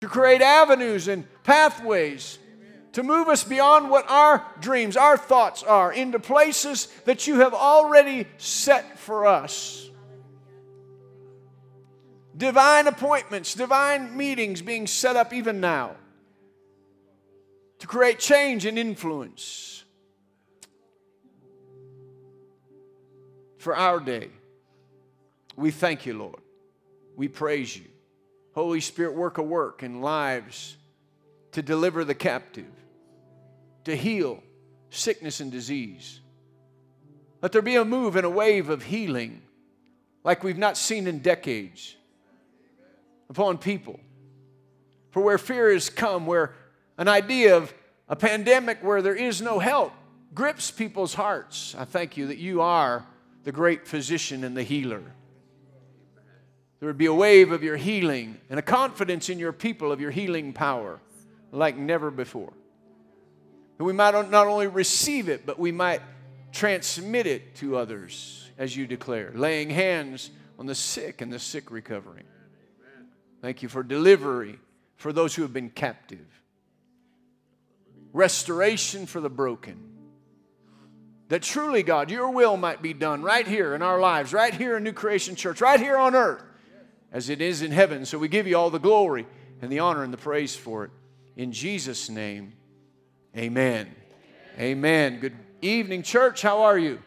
to create avenues and pathways to move us beyond what our dreams, our thoughts are, into places that you have already set for us. Divine appointments, divine meetings being set up even now to create change and influence for our day. We thank you, Lord. We praise you. Holy Spirit, work a work in lives to deliver the captive, to heal sickness and disease. Let there be a move and a wave of healing like we've not seen in decades upon people. For where fear has come, where an idea of a pandemic where there is no help grips people's hearts, I thank you that you are the great physician and the healer. There would be a wave of your healing and a confidence in your people of your healing power like never before. And we might not only receive it, but we might transmit it to others, as you declare, laying hands on the sick and the sick recovering. Thank you for delivery for those who have been captive, restoration for the broken. That truly, God, your will might be done right here in our lives, right here in New Creation Church, right here on earth, as it is in heaven. So we give you all the glory and the honor and the praise for it. In Jesus' name, amen. Amen. Good evening, church. How are you?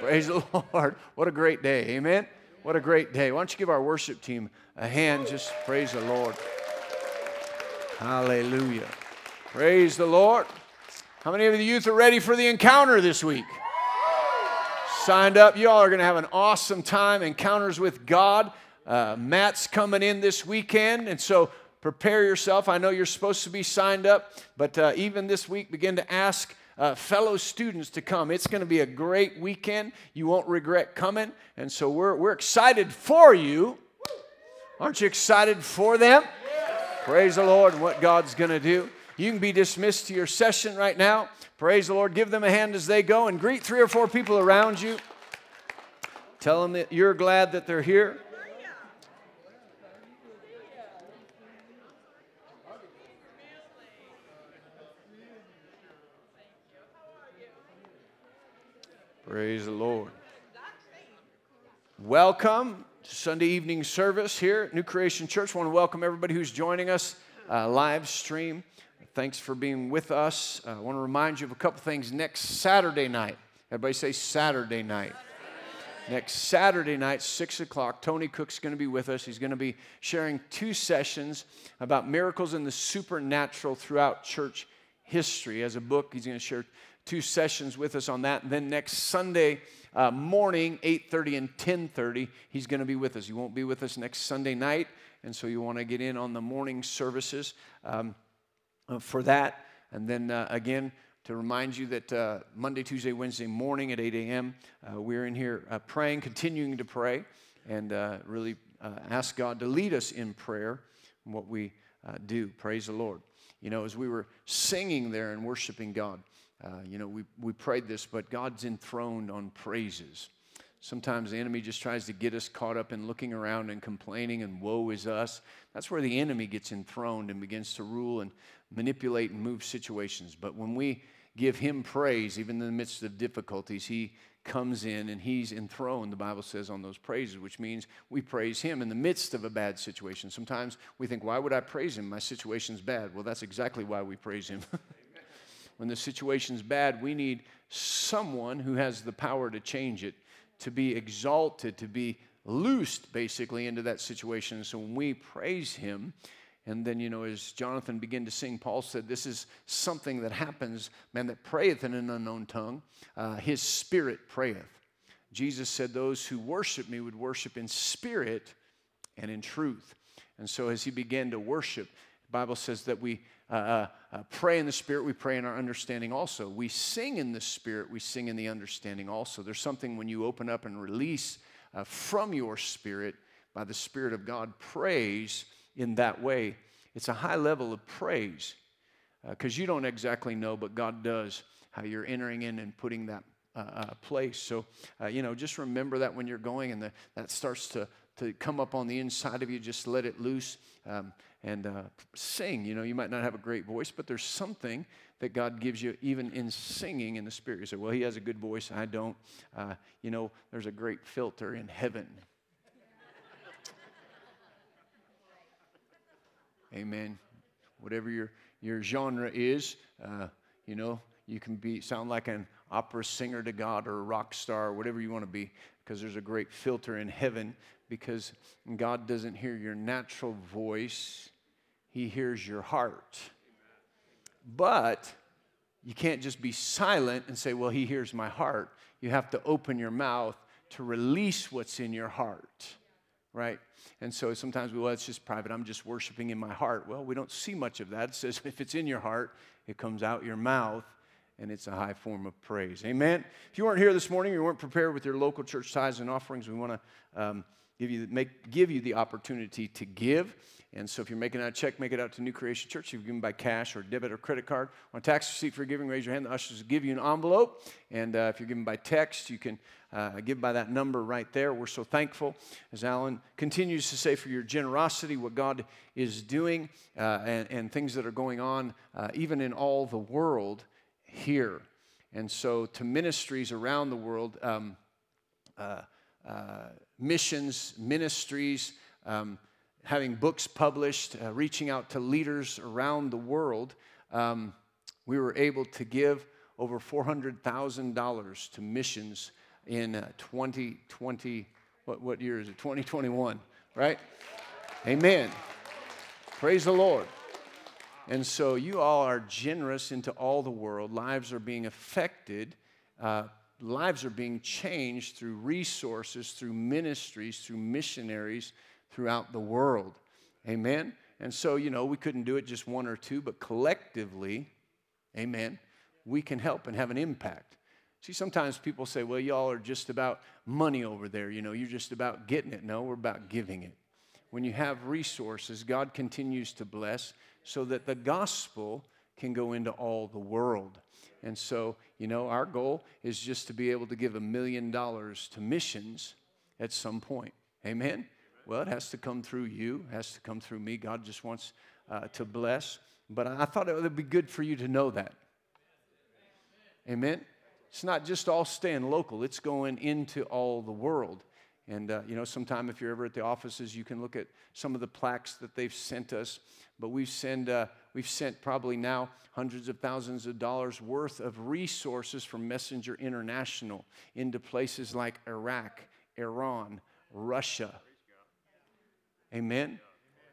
Praise the Lord. What a great day. Amen. What a great day. Why don't you give our worship team a hand? Just praise the Lord. Hallelujah. Praise the Lord. How many of the youth are ready for the encounter this week? Signed up. You all are going to have an awesome time. Encounters with God. Uh, Matt's coming in this weekend, and so prepare yourself. I know you're supposed to be signed up, but uh, even this week, begin to ask uh, fellow students to come. It's going to be a great weekend. You won't regret coming. And so we're, we're excited for you. Aren't you excited for them? Praise the Lord what God's going to do. You can be dismissed to your session right now. Praise the Lord. Give them a hand as they go and greet three or four people around you. Tell them that you're glad that they're here. Praise the Lord. Welcome to Sunday evening service here at New Creation Church. I want to welcome everybody who's joining us uh, live stream. Thanks for being with us. Uh, I want to remind you of a couple things next Saturday night. Everybody say Saturday night. Next Saturday night, 6 o'clock, Tony Cook's going to be with us. He's going to be sharing two sessions about miracles and the supernatural throughout church history. As a book, he's going to share two sessions with us on that. And then next Sunday uh, morning, 8.30 and 10.30, he's going to be with us. He won't be with us next Sunday night, and so you want to get in on the morning services um, uh, for that. And then uh, again, to remind you that uh, Monday, Tuesday, Wednesday morning at 8 a.m., uh, we're in here uh, praying, continuing to pray, and really ask God to lead us in prayer and what we do. Praise the Lord. You know, as we were singing there and worshiping God, uh, you know, we, we prayed this, but God's enthroned on praises. Sometimes the enemy just tries to get us caught up in looking around and complaining and woe is us. That's where the enemy gets enthroned and begins to rule and manipulate and move situations. But when we give him praise, even in the midst of difficulties, he comes in and he's enthroned, the Bible says, on those praises, which means we praise him in the midst of a bad situation. Sometimes we think, why would I praise him? My situation's bad. Well, that's exactly why we praise him. when the situation's bad, we need someone who has the power to change it, to be exalted, to be loosed basically into that situation. So when we praise Him, and then, you know, as Jonathan began to sing, Paul said, This is something that happens, man, that prayeth in an unknown tongue, uh, his spirit prayeth. Jesus said, Those who worship me would worship in spirit and in truth. And so as he began to worship, the Bible says that we uh, uh, uh, pray in the Spirit, we pray in our understanding also. We sing in the Spirit, we sing in the understanding also. There's something when you open up and release uh, from your spirit by the Spirit of God praise in that way. It's a high level of praise because uh, you don't exactly know, but God does how you're entering in and putting that uh, place. So, you know, just remember that when you're going and the, that starts to to come up on the inside of you. Just let it loose um, and uh, sing. You know, you might not have a great voice, but there's something that God gives you even in singing in the spirit. You say, well, he has a good voice. I don't. Uh, you know, there's a great filter in heaven. Amen. Whatever your, your genre is, uh, you know, you can be sound like an opera singer to God or a rock star or whatever you want to be because there's a great filter in heaven because God doesn't hear your natural voice, He hears your heart. But you can't just be silent and say, Well, He hears my heart. You have to open your mouth to release what's in your heart, right? And so sometimes, we, well, it's just private. I'm just worshiping in my heart. Well, we don't see much of that. It says if it's in your heart, it comes out your mouth and it's a high form of praise. Amen. If you weren't here this morning, you weren't prepared with your local church tithes and offerings, we want to um, give you make give you the opportunity to give. And so if you're making out a check, make it out to New Creation Church. If you're giving by cash or debit or credit card. On a tax receipt for giving, raise your hand. The ushers will give you an envelope. And uh, if you're giving by text, you can uh, give by that number right there. We're so thankful, as Alan continues to say, for your generosity, what God is doing, uh, and, and, things that are going on, uh, even in all the world here. And so, to ministries around the world, um, uh, uh, missions, ministries, um, having books published, uh, reaching out to leaders around the world, um, we were able to give over $400,000 to missions in uh, 2020. What, what year is it? 2021, right? Amen. Praise the Lord. And so you all are generous into all the world. Lives are being affected. Uh, lives are being changed through resources, through ministries, through missionaries throughout the world. Amen. And so, you know, we couldn't do it just one or two, but collectively, amen, we can help and have an impact. See, sometimes people say, well, y'all are just about money over there. You know, you're just about getting it. No, we're about giving it. When you have resources, God continues to bless so that the gospel can go into all the world. And so, you know, our goal is just to be able to give a million dollars to missions at some point. Amen? Well, it has to come through you, it has to come through me. God just wants uh, to bless. But I thought it would be good for you to know that. Amen? It's not just all staying local, it's going into all the world. And, uh, you know, sometime if you're ever at the offices, you can look at some of the plaques that they've sent us. But we've, send, uh, we've sent probably now hundreds of thousands of dollars worth of resources from Messenger International into places like Iraq, Iran, Russia. Amen.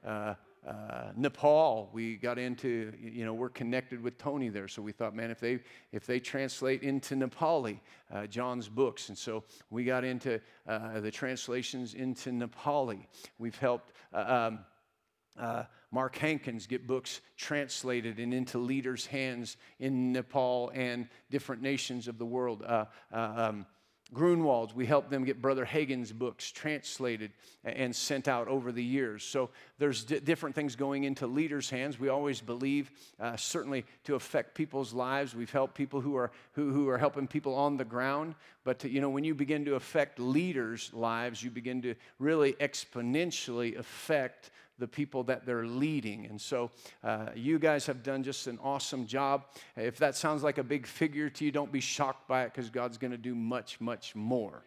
Uh, uh, Nepal, we got into, you know, we're connected with Tony there. So we thought, man, if they, if they translate into Nepali, uh, John's books. And so we got into uh, the translations into Nepali. We've helped uh, um, uh, Mark Hankins get books translated and into leaders' hands in Nepal and different nations of the world. Uh, um, Grunwald's, we helped them get Brother Hagin's books translated and sent out over the years. So there's d- different things going into leaders' hands. We always believe, uh, certainly, to affect people's lives. We've helped people who are who, who are helping people on the ground. But to, you know, when you begin to affect leaders' lives, you begin to really exponentially affect the people that they're leading. And so uh, you guys have done just an awesome job. If that sounds like a big figure to you, don't be shocked by it because God's going to do much, much more.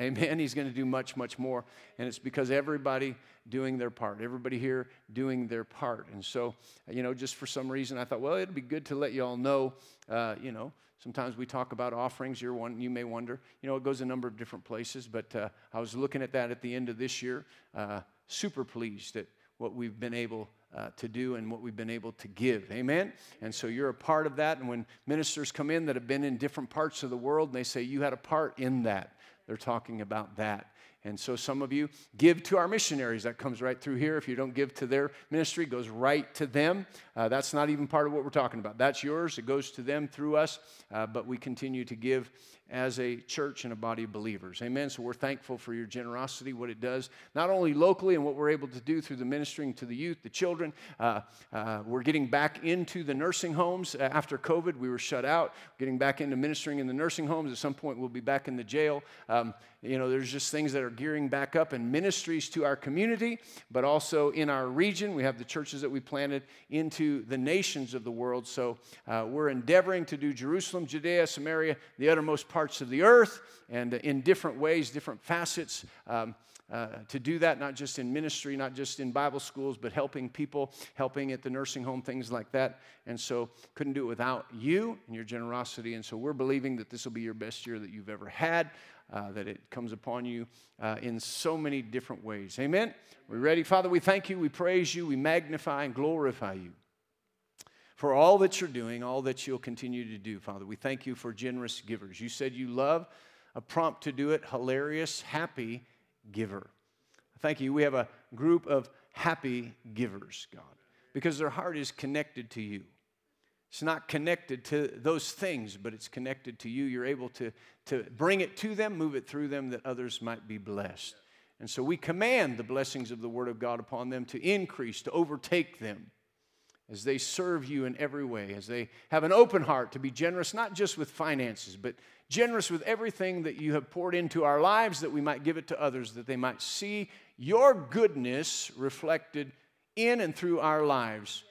Amen. He's going to do much, much more. And it's because everybody doing their part, everybody here doing their part. And so, you know, just for some reason, I thought, well, it'd be good to let you all know, uh, you know, Sometimes we talk about offerings. You're one, you may wonder, you know, it goes a number of different places, but uh, I was looking at that at the end of this year. Uh, super pleased at what we've been able uh, to do and what we've been able to give. Amen? And so you're a part of that. And when ministers come in that have been in different parts of the world and they say, You had a part in that, they're talking about that. And so some of you give to our missionaries. That comes right through here. If you don't give to their ministry, goes right to them. Uh, that's not even part of what we're talking about. That's yours. It goes to them through us. Uh, but we continue to give as a church and a body of believers. Amen. So we're thankful for your generosity, what it does, not only locally and what we're able to do through the ministering to the youth, the children. Uh, uh, we're getting back into the nursing homes uh, after COVID. We were shut out. Getting back into ministering in the nursing homes. At some point, we'll be back in the jail. Um, you know, there's just things that are gearing back up in ministries to our community, but also in our region. We have the churches that we planted into the nations of the world. So uh, we're endeavoring to do Jerusalem, Judea, Samaria, the uttermost parts of the earth, and in different ways, different facets. Um, uh, to do that, not just in ministry, not just in Bible schools, but helping people, helping at the nursing home, things like that. And so, couldn't do it without you and your generosity. And so, we're believing that this will be your best year that you've ever had, uh, that it comes upon you uh, in so many different ways. Amen? We ready? Father, we thank you, we praise you, we magnify and glorify you for all that you're doing, all that you'll continue to do, Father. We thank you for generous givers. You said you love a prompt to do it, hilarious, happy giver. Thank you. We have a group of happy givers, God, because their heart is connected to you. It's not connected to those things, but it's connected to you. You're able to, to bring it to them, move it through them, that others might be blessed. And so we command the blessings of the Word of God upon them to increase, to overtake them as they serve you in every way, as they have an open heart to be generous, not just with finances, but generous with everything that you have poured into our lives, that we might give it to others, that they might see your goodness reflected in and through our lives.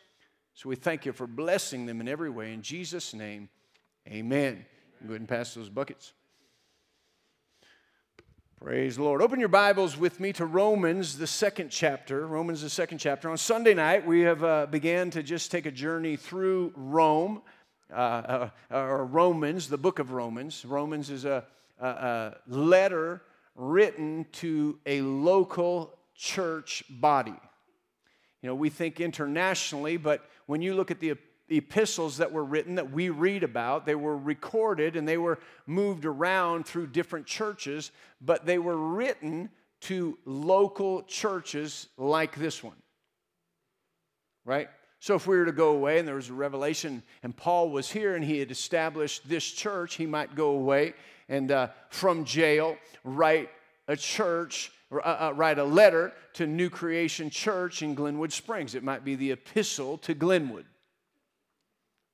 So we thank you for blessing them in every way. In Jesus' name, amen. Go ahead and pass those buckets. Praise the Lord. Open your Bibles with me to Romans, the second chapter. Romans, the second chapter. On Sunday night, we have uh, began to just take a journey through Rome uh, uh, or Romans, the book of Romans. Romans is a, a, a letter written to a local church body. You know, we think internationally, but when you look at the epistles that were written that we read about, they were recorded and they were moved around through different churches, but they were written to local churches like this one. Right? So, if we were to go away and there was a revelation and Paul was here and he had established this church, he might go away and uh, from jail write a church, uh, uh, write a letter to New Creation Church in Glenwood Springs. It might be the epistle to Glenwood,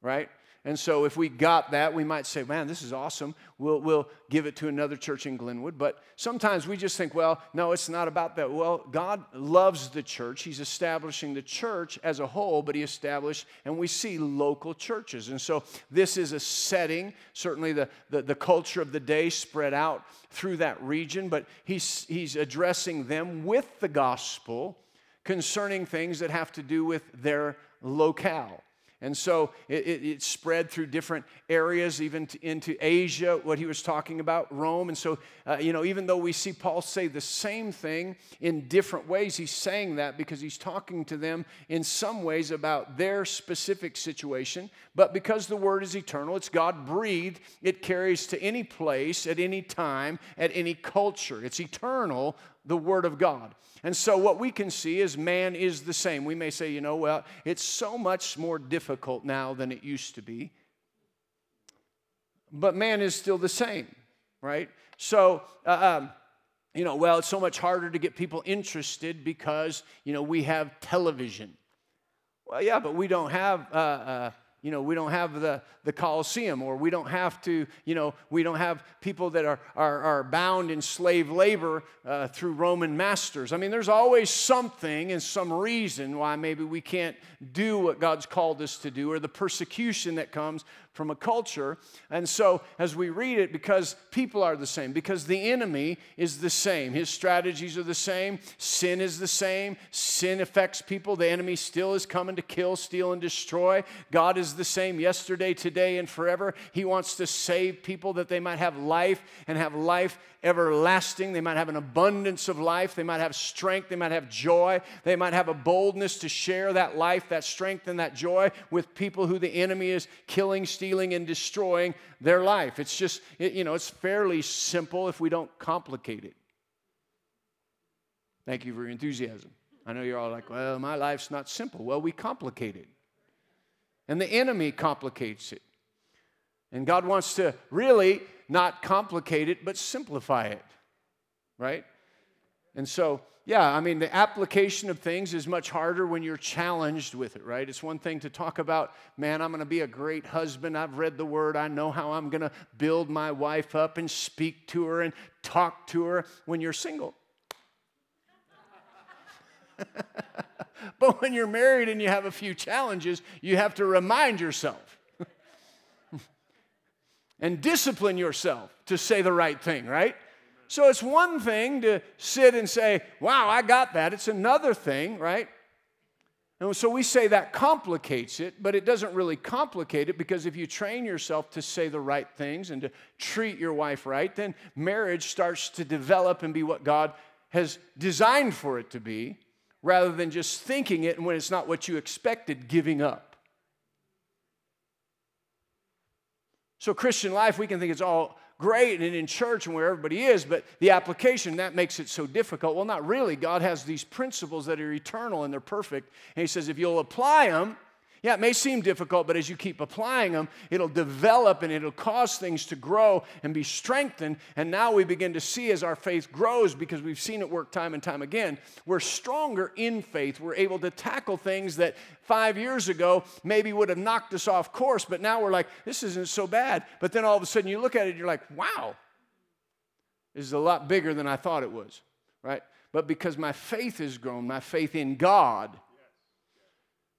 right? And so, if we got that, we might say, man, this is awesome. We'll, we'll give it to another church in Glenwood. But sometimes we just think, well, no, it's not about that. Well, God loves the church. He's establishing the church as a whole, but He established, and we see local churches. And so, this is a setting, certainly the, the, the culture of the day spread out through that region, but He's, he's addressing them with the gospel concerning things that have to do with their locale. And so it, it, it, spread through different areas, even to, into Asia, what he was talking about, Rome. And so, uh, you know, even though we see Paul say the same thing in different ways, he's saying that because he's talking to them in some ways about their specific situation. But because the word is eternal, it's God breathed, it carries to any place, at any time, at any culture. It's eternal, the word of God. And so, what we can see is man is the same. We may say, you know, well, it's so much more difficult now than it used to be. But man is still the same, right? So, uh, um, you know, well, it's so much harder to get people interested because, you know, we have television. Well, yeah, but we don't have. Uh, uh, you know, we don't have the, the Colosseum, or we don't have to, you know, we don't have people that are, are, are bound in slave labor uh, through Roman masters. I mean, there's always something and some reason why maybe we can't do what God's called us to do, or the persecution that comes from a culture. And so, as we read it, because people are the same, because the enemy is the same, his strategies are the same, sin is the same, sin affects people, the enemy still is coming to kill, steal, and destroy. God is the same yesterday, today, and forever. He wants to save people that they might have life and have life everlasting. They might have an abundance of life. They might have strength. They might have joy. They might have a boldness to share that life, that strength, and that joy with people who the enemy is killing, stealing, and destroying their life. It's just, you know, it's fairly simple if we don't complicate it. Thank you for your enthusiasm. I know you're all like, well, my life's not simple. Well, we complicate it. And the enemy complicates it. And God wants to really not complicate it, but simplify it, right? And so yeah, I mean, the application of things is much harder when you're challenged with it, right? It's one thing to talk about, man, I'm going to be a great husband. I've read the word. I know how I'm going to build my wife up and speak to her and talk to her when you're single. but when you're married and you have a few challenges, you have to remind yourself and discipline yourself to say the right thing, right? So it's one thing to sit and say, wow, I got that. It's another thing, right? And so we say that complicates it, but it doesn't really complicate it because if you train yourself to say the right things and to treat your wife right, then marriage starts to develop and be what God has designed for it to be rather than just thinking it and when it's not what you expected, giving up. So, Christian life, we can think it's all great and in church and where everybody is, but the application, that makes it so difficult. Well, not really. God has these principles that are eternal and they're perfect. And He says, if you'll apply them, yeah, it may seem difficult, but as you keep applying them, it'll develop and it'll cause things to grow and be strengthened. And now we begin to see as our faith grows, because we've seen it work time and time again, we're stronger in faith. We're able to tackle things that five years ago maybe would have knocked us off course, but now we're like, this isn't so bad. But then all of a sudden you look at it you're like, wow, this is a lot bigger than I thought it was, right? But because my faith has grown, my faith in God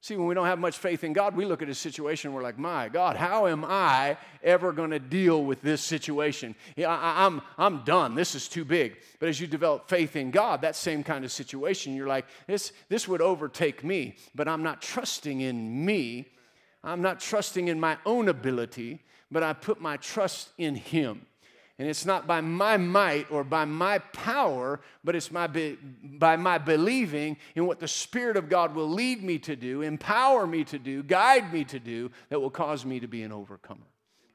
See, when we don't have much faith in God, we look at a situation, we're like, my God, how am I ever going to deal with this situation? I, am I'm, I'm done. This is too big. But as you develop faith in God, that same kind of situation, you're like, this, this would overtake me, but I'm not trusting in me. I'm not trusting in my own ability, but I put my trust in Him. And it's not by my might or by my power, but it's my be, by my believing in what the Spirit of God will lead me to do, empower me to do, guide me to do, that will cause me to be an overcomer.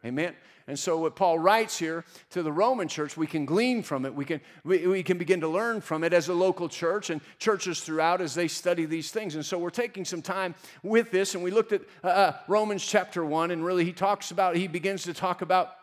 Amen. And so, what Paul writes here to the Roman church, we can glean from it. We can, we, we can begin to learn from it as a local church and churches throughout as they study these things. And so, we're taking some time with this, and we looked at uh, uh Romans chapter 1, and really, he talks about, he begins to talk about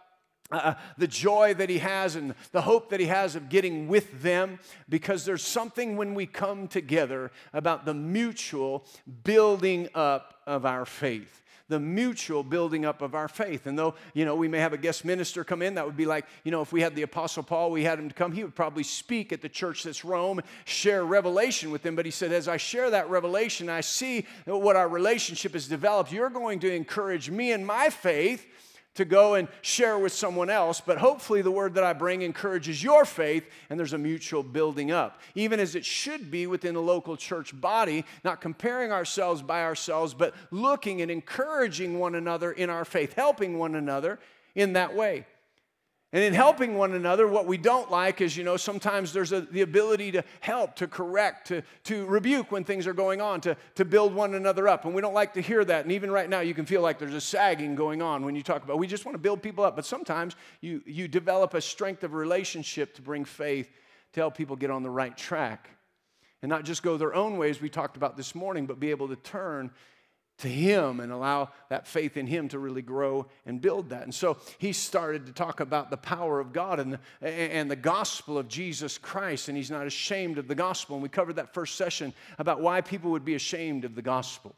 uh, uh, the joy that he has and the hope that he has of getting with them because there's something when we come together about the mutual building up of our faith the mutual building up of our faith. And though, you know, we may have a guest minister come in, that would be like, you know, if we had the Apostle Paul, we had him to come, he would probably speak at the church that's Rome, share revelation with them. But he said, as I share that revelation, I see what our relationship has developed. You're going to encourage me in my faith to go and share with someone else, but hopefully the word that I bring encourages your faith and there's a mutual building up, even as it should be within the local church body, not comparing ourselves by ourselves, but looking and encouraging one another in our faith, helping one another in that way. And in helping one another, what we don't like is, you know, sometimes there's a, the ability to help, to correct, to, to rebuke when things are going on, to, to build one another up. And we don't like to hear that. And even right now, you can feel like there's a sagging going on when you talk about, we just want to build people up. But sometimes you, you develop a strength of relationship to bring faith, to help people get on the right track. And not just go their own ways, we talked about this morning, but be able to turn to Him and allow that faith in Him to really grow and build that. And so he started to talk about the power of God and the, and the gospel of Jesus Christ, and he's not ashamed of the gospel. And we covered that first session about why people would be ashamed of the gospel.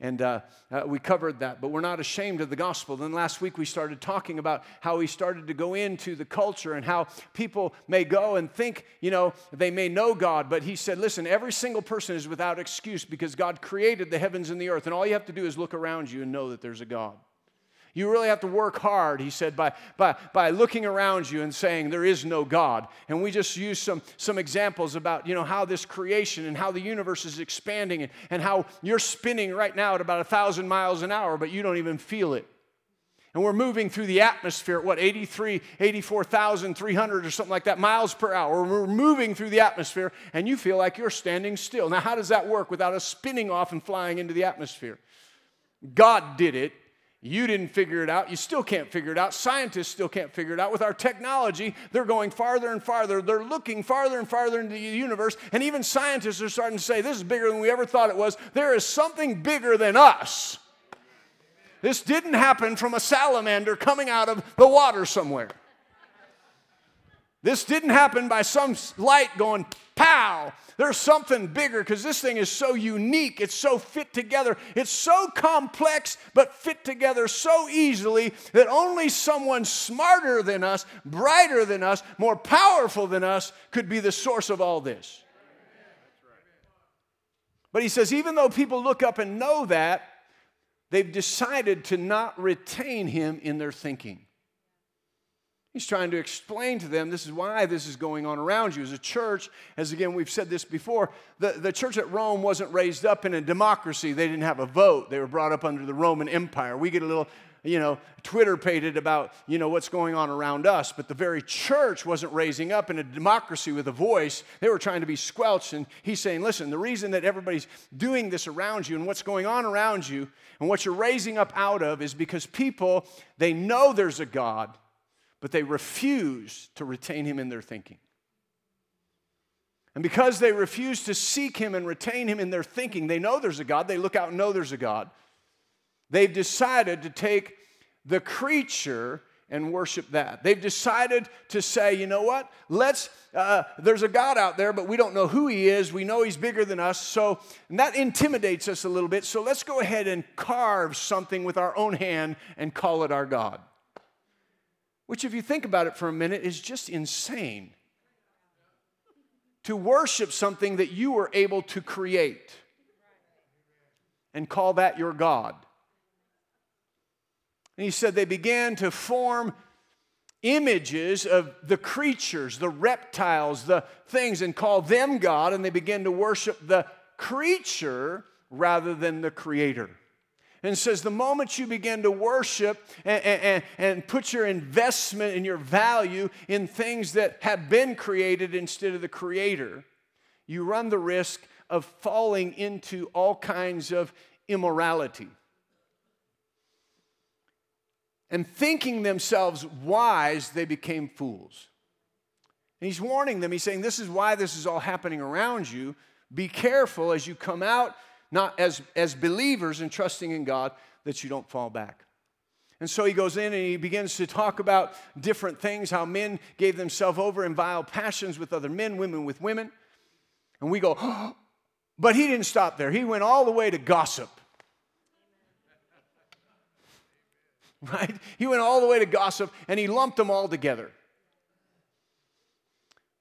And uh, uh, we covered that, but we're not ashamed of the gospel. Then last week we started talking about how he started to go into the culture and how people may go and think, you know, they may know God, but he said, listen, every single person is without excuse because God created the heavens and the earth, and all you have to do is look around you and know that there's a God. You really have to work hard, he said, by, by, by looking around you and saying there is no God. And we just use some, some examples about you know, how this creation and how the universe is expanding and, and how you're spinning right now at about a thousand miles an hour, but you don't even feel it. And we're moving through the atmosphere at what, 83, 84,300 or something like that miles per hour. We're moving through the atmosphere and you feel like you're standing still. Now, how does that work without us spinning off and flying into the atmosphere? God did it you didn't figure it out. You still can't figure it out. Scientists still can't figure it out. With our technology, they're going farther and farther. They're looking farther and farther into the universe. And even scientists are starting to say, this is bigger than we ever thought it was. There is something bigger than us. This didn't happen from a salamander coming out of the water somewhere. This didn't happen by some light going pow. There's something bigger because this thing is so unique. It's so fit together. It's so complex, but fit together so easily that only someone smarter than us, brighter than us, more powerful than us could be the source of all this. But he says, even though people look up and know that, they've decided to not retain him in their thinking. He's trying to explain to them this is why this is going on around you. As a church, as again we've said this before, the, the church at Rome wasn't raised up in a democracy. They didn't have a vote. They were brought up under the Roman Empire. We get a little, you know, Twitter pated about, you know, what's going on around us. But the very church wasn't raising up in a democracy with a voice. They were trying to be squelched. And he's saying, listen, the reason that everybody's doing this around you and what's going on around you and what you're raising up out of is because people, they know there's a God but they refuse to retain him in their thinking. And because they refuse to seek him and retain him in their thinking, they know there's a God, they look out and know there's a God. They've decided to take the creature and worship that. They've decided to say, you know what? Let's, uh, there's a God out there, but we don't know who he is. We know he's bigger than us. So, that intimidates us a little bit. So, let's go ahead and carve something with our own hand and call it our God which, if you think about it for a minute, is just insane. To worship something that you were able to create and call that your God. And he said they began to form images of the creatures, the reptiles, the things, and call them God, and they began to worship the creature rather than the creator and says the moment you begin to worship and, and, and, put your investment and your value in things that have been created instead of the creator, you run the risk of falling into all kinds of immorality. And thinking themselves wise, they became fools. And he's warning them, he's saying, This is why this is all happening around you. Be careful as you come out not as, as believers and trusting in God, that you don't fall back. And so he goes in and he begins to talk about different things, how men gave themselves over in vile passions with other men, women with women. And we go, oh, but he didn't stop there. He went all the way to gossip. Right? He went all the way to gossip and he lumped them all together.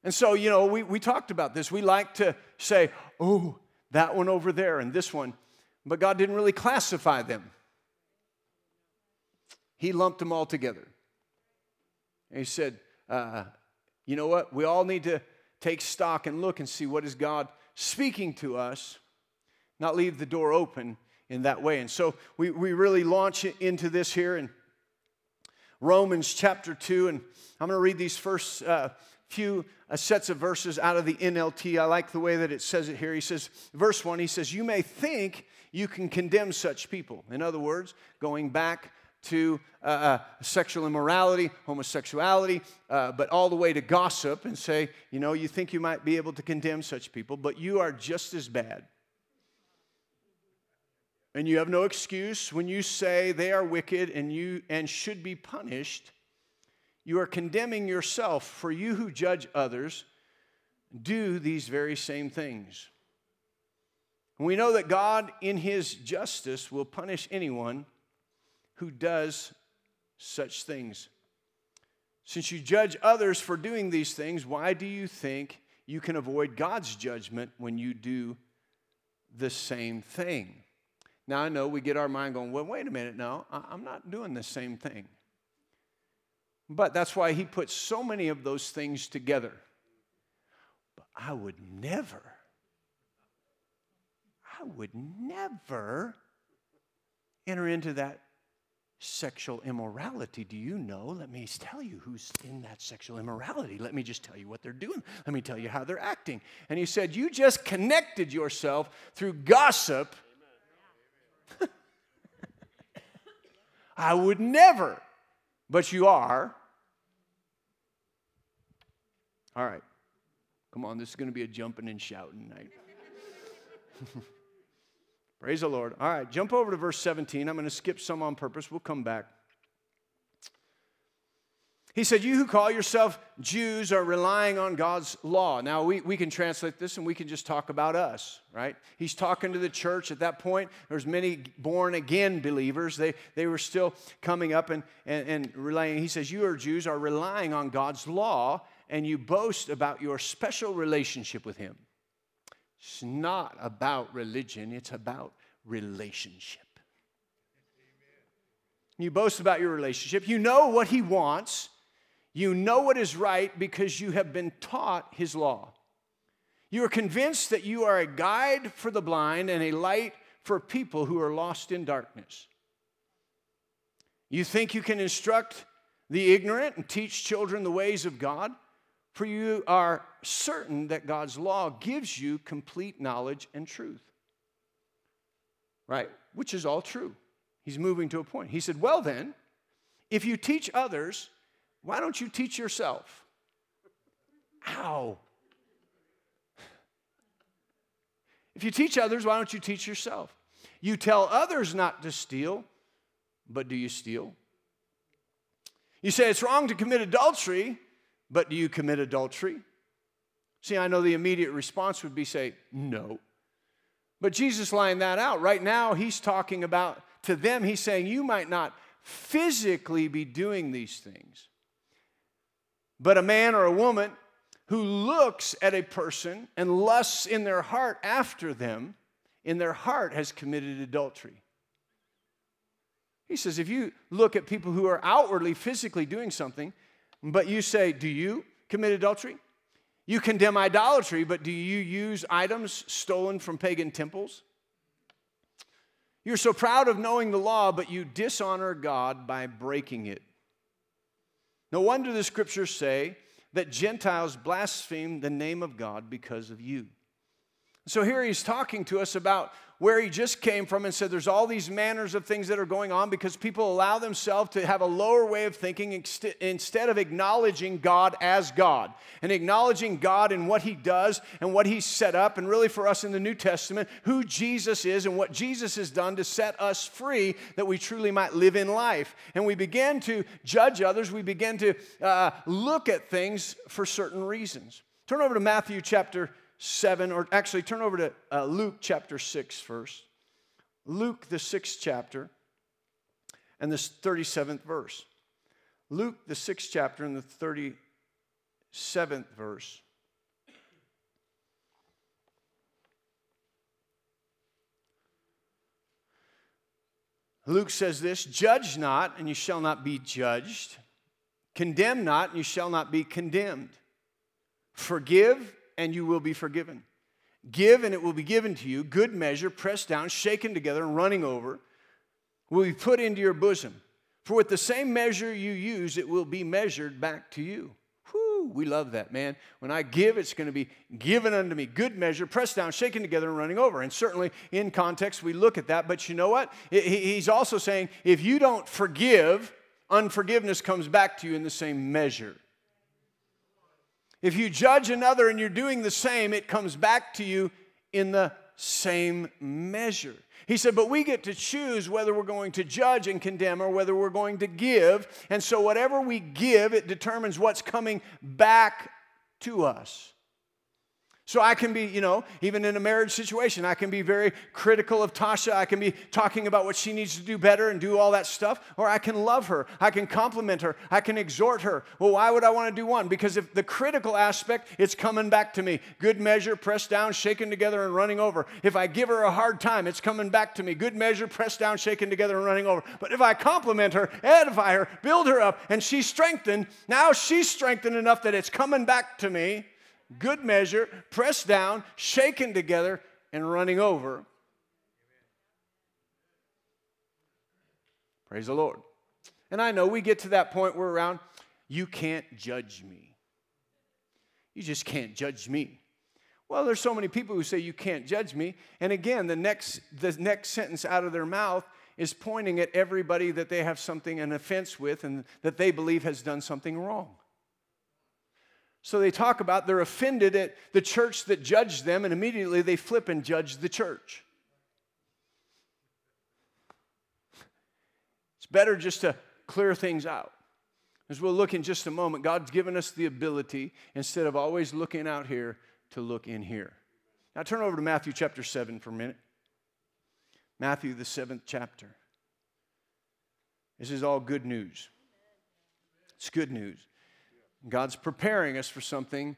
And so, you know, we, we talked about this. We like to say, oh, that one over there and this one. But God didn't really classify them, He lumped them all together. And He said, uh, You know what? We all need to take stock and look and see what is God speaking to us, not leave the door open in that way. And so we, we really launch into this here in Romans chapter 2. And I'm going to read these first uh, few uh, sets of verses out of the NLT. I like the way that it says it here. He says, verse 1, he says, You may think you can condemn such people. In other words, going back to uh, uh, sexual immorality, homosexuality, uh, but all the way to gossip and say, you know, you think you might be able to condemn such people, but you are just as bad. And you have no excuse when you say they are wicked and you and should be punished you are condemning yourself, for you who judge others do these very same things. We know that God, in His justice, will punish anyone who does such things. Since you judge others for doing these things, why do you think you can avoid God's judgment when you do the same thing? Now, I know we get our mind going, well, wait a minute, no, I'm not doing the same thing. But that's why he puts so many of those things together. But I would never, I would never enter into that sexual immorality. Do you know? Let me tell you who's in that sexual immorality. Let me just tell you what they're doing. Let me tell you how they're acting. And he said, You just connected yourself through gossip. I would never, but you are. All right. Come on, this is going to be a jumping and shouting night. Praise the Lord. All right, jump over to verse 17. I'm going to skip some on purpose. We'll come back. He said, You who call yourself Jews are relying on God's law. Now, we, we can translate this and we can just talk about us, right? He's talking to the church at that point. There's many born again believers. They, they were still coming up and, and, and relying. He says, You are Jews are relying on God's law and you boast about your special relationship with Him. It's not about religion, it's about relationship. You boast about your relationship. You know what He wants you know what is right because you have been taught His law. You are convinced that you are a guide for the blind and a light for people who are lost in darkness. You think you can instruct the ignorant and teach children the ways of God, for you are certain that God's law gives you complete knowledge and truth. Right? Which is all true. He's moving to a point. He said, Well, then, if you teach others, why don't you teach yourself? Ow. If you teach others, why don't you teach yourself? You tell others not to steal, but do you steal? You say it's wrong to commit adultery, but do you commit adultery? See, I know the immediate response would be say, no. But Jesus lined that out. Right now, he's talking about to them, he's saying, you might not physically be doing these things, but a man or a woman who looks at a person and lusts in their heart after them, in their heart has committed adultery. He says, if you look at people who are outwardly, physically doing something, but you say, Do you commit adultery? You condemn idolatry, but do you use items stolen from pagan temples? You're so proud of knowing the law, but you dishonor God by breaking it. No wonder the scriptures say that Gentiles blaspheme the name of God because of you. So here he's talking to us about where he just came from and said there's all these manners of things that are going on because people allow themselves to have a lower way of thinking instead of acknowledging God as God and acknowledging God and what he does and what he's set up, and really for us in the New Testament, who Jesus is and what Jesus has done to set us free that we truly might live in life. And we begin to judge others, we begin to uh, look at things for certain reasons. Turn over to Matthew chapter 7, or actually turn over to uh, Luke chapter 6 first. Luke, the sixth chapter, and the 37th verse. Luke, the sixth chapter, and the 37th verse. Luke says this Judge not, and you shall not be judged. Condemn not, and you shall not be condemned. Forgive, and you will be forgiven. Give, and it will be given to you. Good measure, pressed down, shaken together, and running over, will be put into your bosom. For with the same measure you use, it will be measured back to you. Whew, we love that, man. When I give, it's going to be given unto me. Good measure, pressed down, shaken together, and running over. And certainly in context, we look at that. But you know what? He's also saying if you don't forgive, unforgiveness comes back to you in the same measure. If you judge another and you're doing the same, it comes back to you in the same measure. He said, but we get to choose whether we're going to judge and condemn or whether we're going to give. And so, whatever we give, it determines what's coming back to us. So I can be, you know, even in a marriage situation, I can be very critical of Tasha. I can be talking about what she needs to do better and do all that stuff. Or I can love her. I can compliment her. I can exhort her. Well, why would I want to do one? Because if the critical aspect, it's coming back to me. Good measure, pressed down, shaken together, and running over. If I give her a hard time, it's coming back to me. Good measure, pressed down, shaken together, and running over. But if I compliment her, edify her, build her up, and she's strengthened, now she's strengthened enough that it's coming back to me good measure, pressed down, shaken together, and running over. Praise the Lord. And I know we get to that point where around, you can't judge me. You just can't judge me. Well, there's so many people who say you can't judge me. And again, the next, the next sentence out of their mouth is pointing at everybody that they have something, an offense with, and that they believe has done something wrong. So they talk about they're offended at the church that judged them, and immediately they flip and judge the church. It's better just to clear things out. As we'll look in just a moment, God's given us the ability, instead of always looking out here, to look in here. Now turn over to Matthew chapter 7 for a minute. Matthew, the seventh chapter. This is all good news. It's good news. God's preparing us for something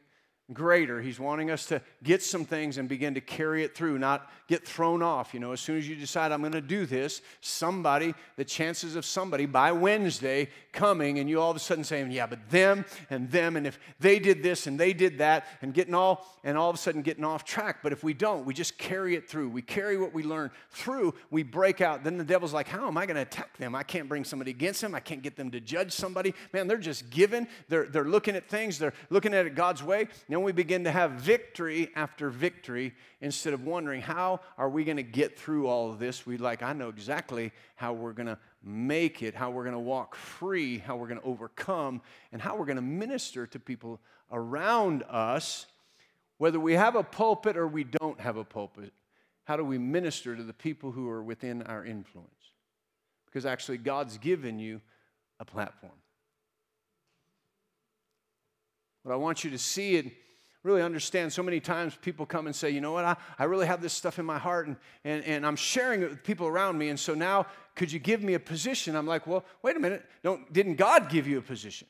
greater. He's wanting us to get some things and begin to carry it through, not get thrown off. You know, as soon as you decide I'm going to do this, somebody, the chances of somebody by Wednesday coming and you all of a sudden saying, yeah, but them and them, and if they did this and they did that, and getting all, and all of a sudden getting off track. But if we don't, we just carry it through. We carry what we learn through, we break out. Then the devil's like, how am I going to attack them? I can't bring somebody against them. I can't get them to judge somebody. Man, they're just given. They're, they're looking at things. They're looking at it God's way. Then we begin to have victory after victory instead of wondering, how are we going to get through all of this? We like, I know exactly how we're going to make it, how we're going to walk free, how we're going to overcome, and how we're going to minister to people around us, whether we have a pulpit or we don't have a pulpit. How do we minister to the people who are within our influence? Because actually, God's given you a platform. But I want you to see it really understand so many times people come and say, you know what, I, I really have this stuff in my heart and, and, and I'm sharing it with people around me. And so now, could you give me a position? I'm like, well, wait a minute. Don't, didn't God give you a position?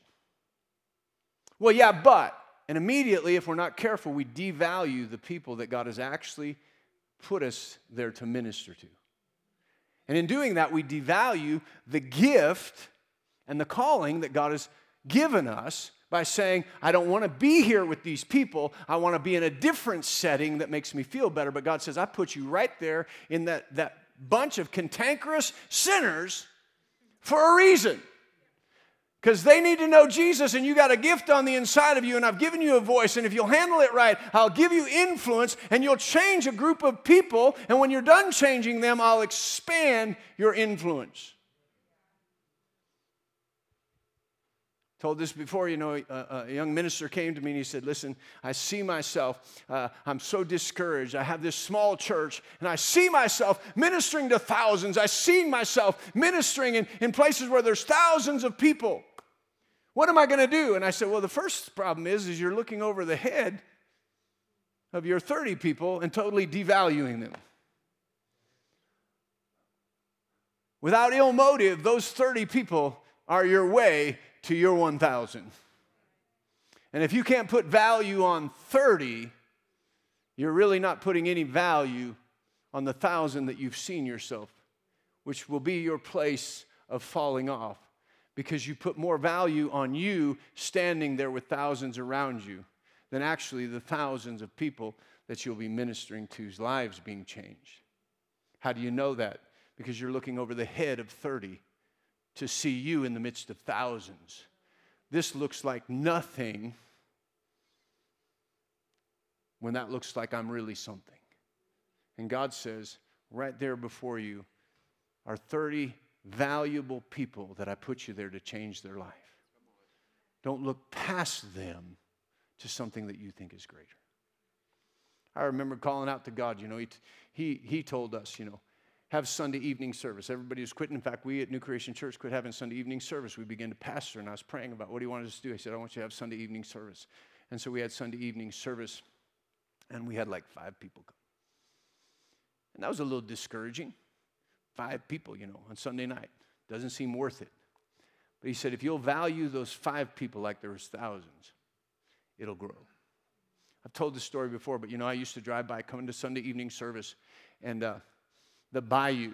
Well, yeah, but. And immediately, if we're not careful, we devalue the people that God has actually put us there to minister to. And in doing that, we devalue the gift and the calling that God has given us by saying, I don't want to be here with these people. I want to be in a different setting that makes me feel better. But God says, I put you right there in that, that bunch of cantankerous sinners for a reason. Because they need to know Jesus, and you got a gift on the inside of you, and I've given you a voice. And if you'll handle it right, I'll give you influence, and you'll change a group of people. And when you're done changing them, I'll expand your influence. Told this before you know a, a, young minister came to me and he said listen i see myself uh, i'm so discouraged. I have this small church and i see myself ministering to thousands. I see myself ministering in, in places where there's thousands of people. What am i going to do? And i said well the first problem is is you're looking over the head of your 30 people and totally devaluing them. Without ill motive those 30 people are your way to your 1,000. And if you can't put value on 30, you're really not putting any value on the thousand that you've seen yourself, which will be your place of falling off because you put more value on you standing there with thousands around you than actually the thousands of people that you'll be ministering to's lives being changed. How do you know that? Because you're looking over the head of 30 to see you in the midst of thousands. This looks like nothing when that looks like I'm really something. And God says, right there before you are 30 valuable people that I put you there to change their life. Don't look past them to something that you think is greater. I remember calling out to God, you know, he, he, he told us, you know, have Sunday evening service. Everybody was quitting. In fact, we at New Creation Church quit having Sunday evening service. We began to pastor, and I was praying about what do you want us to do. I said, I want you to have Sunday evening service. And so we had Sunday evening service, and we had like five people come. And that was a little discouraging. Five people, you know, on Sunday night. Doesn't seem worth it. But he said, if you'll value those five people like there was thousands, it'll grow. I've told this story before, but you know, I used to drive by coming to Sunday evening service, and uh, the bayou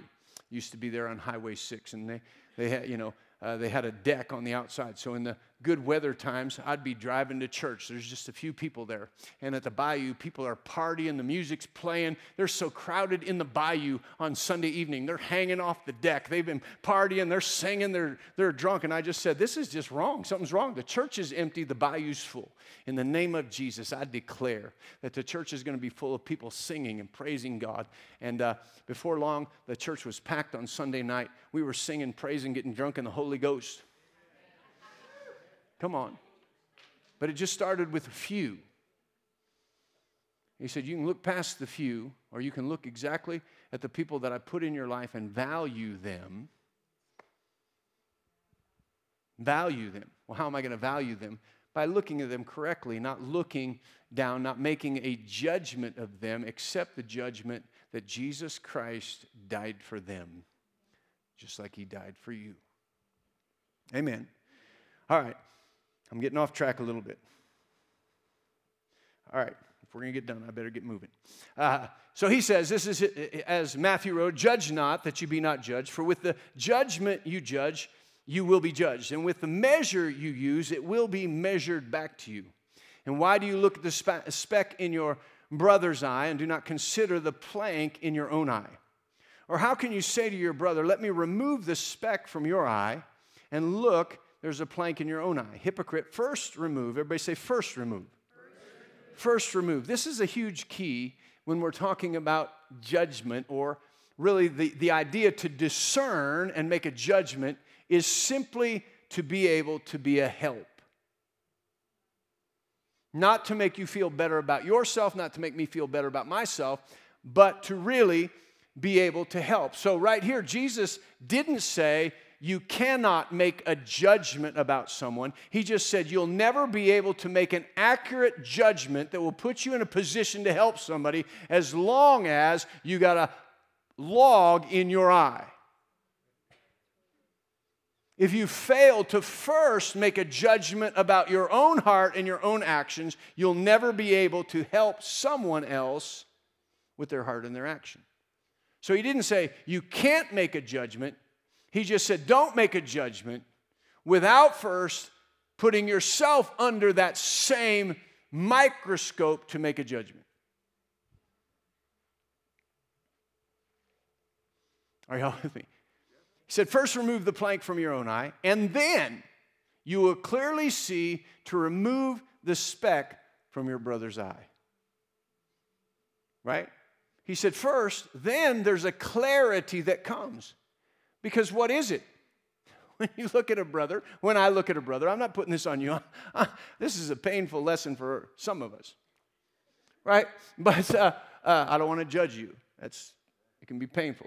used to be there on Highway 6, and they, they had, you know, uh, they had a deck on the outside. So in the good weather times, I'd be driving to church. There's just a few people there. And at the bayou, people are partying, the music's playing. They're so crowded in the bayou on Sunday evening. They're hanging off the deck. They've been partying, they're singing, they're, they're drunk. And I just said, This is just wrong. Something's wrong. The church is empty, the bayou's full. In the name of Jesus, I declare that the church is going to be full of people singing and praising God. And uh, before long, the church was packed on Sunday night. We were singing, praising, getting drunk in the Holy Ghost. Come on. But it just started with a few. He said, You can look past the few, or you can look exactly at the people that I put in your life and value them. value them. Well, how am I going to value them? By looking at them correctly, not looking down, not making a judgment of them, except the judgment that Jesus Christ died for them, just like he died for you. Amen. All right, I'm getting off track a little bit. All right, if we're going to get done, I better get moving. Uh, so he says, This is as Matthew wrote, Judge not that you be not judged, for with the judgment you judge, you will be judged. And with the measure you use, it will be measured back to you. And why do you look at the speck in your brother's eye and do not consider the plank in your own eye? Or how can you say to your brother, Let me remove the speck from your eye, and look, there's a plank in your own eye? Hypocrite, first remove. Everybody say, First remove. First remove. This is a huge key when we're talking about judgment, or really the, the idea to discern and make a judgment is simply to be able to be a help. Not to make you feel better about yourself, not to make me feel better about myself, but to really be able to help. So, right here, Jesus didn't say, you cannot make a judgment about someone. He just said you'll never be able to make an accurate judgment that will put you in a position to help somebody as long as you got a log in your eye if you fail to first make a judgment about your own heart and your own actions, you'll never be able to help someone else with their heart and their action. So he didn't say, you can't make a judgment. He just said, don't make a judgment without first putting yourself under that same microscope to make a judgment. Are y'all with me? He said, First remove the plank from your own eye, and then you will clearly see to remove the speck from your brother's eye. Right? He said, First, then there's a clarity that comes. Because what is it? When you look at a brother, when I look at a brother, I'm not putting this on you. this is a painful lesson for some of us. Right? But uh, uh, I don't want to judge you. That's, it can be painful.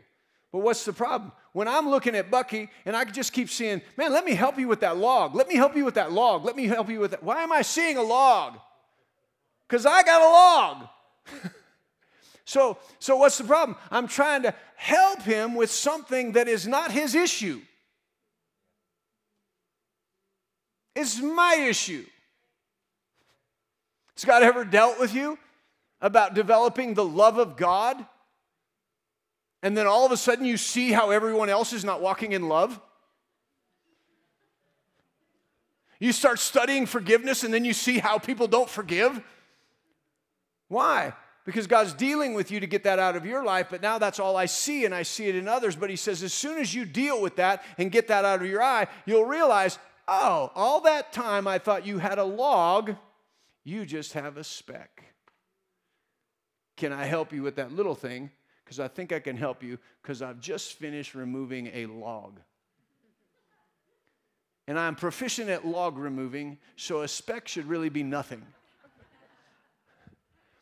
But what's the problem? When I'm looking at Bucky and I just keep seeing, man, let me help you with that log. Let me help you with that log. Let me help you with that. Why am I seeing a log? Because I got a log. So, so what's the problem? I'm trying to help him with something that is not his issue. It's my issue. Has God ever dealt with you about developing the love of God? and then all of a sudden you see how everyone else is not walking in love? You start studying forgiveness and then you see how people don't forgive? Why? Because God's dealing with you to get that out of your life, but now that's all I see and I see it in others. But He says, as soon as you deal with that and get that out of your eye, you'll realize, oh, all that time I thought you had a log, you just have a speck. Can I help you with that little thing? because I think I can help you because I've just finished removing a log. And I'm proficient at log removing, so a speck should really be nothing.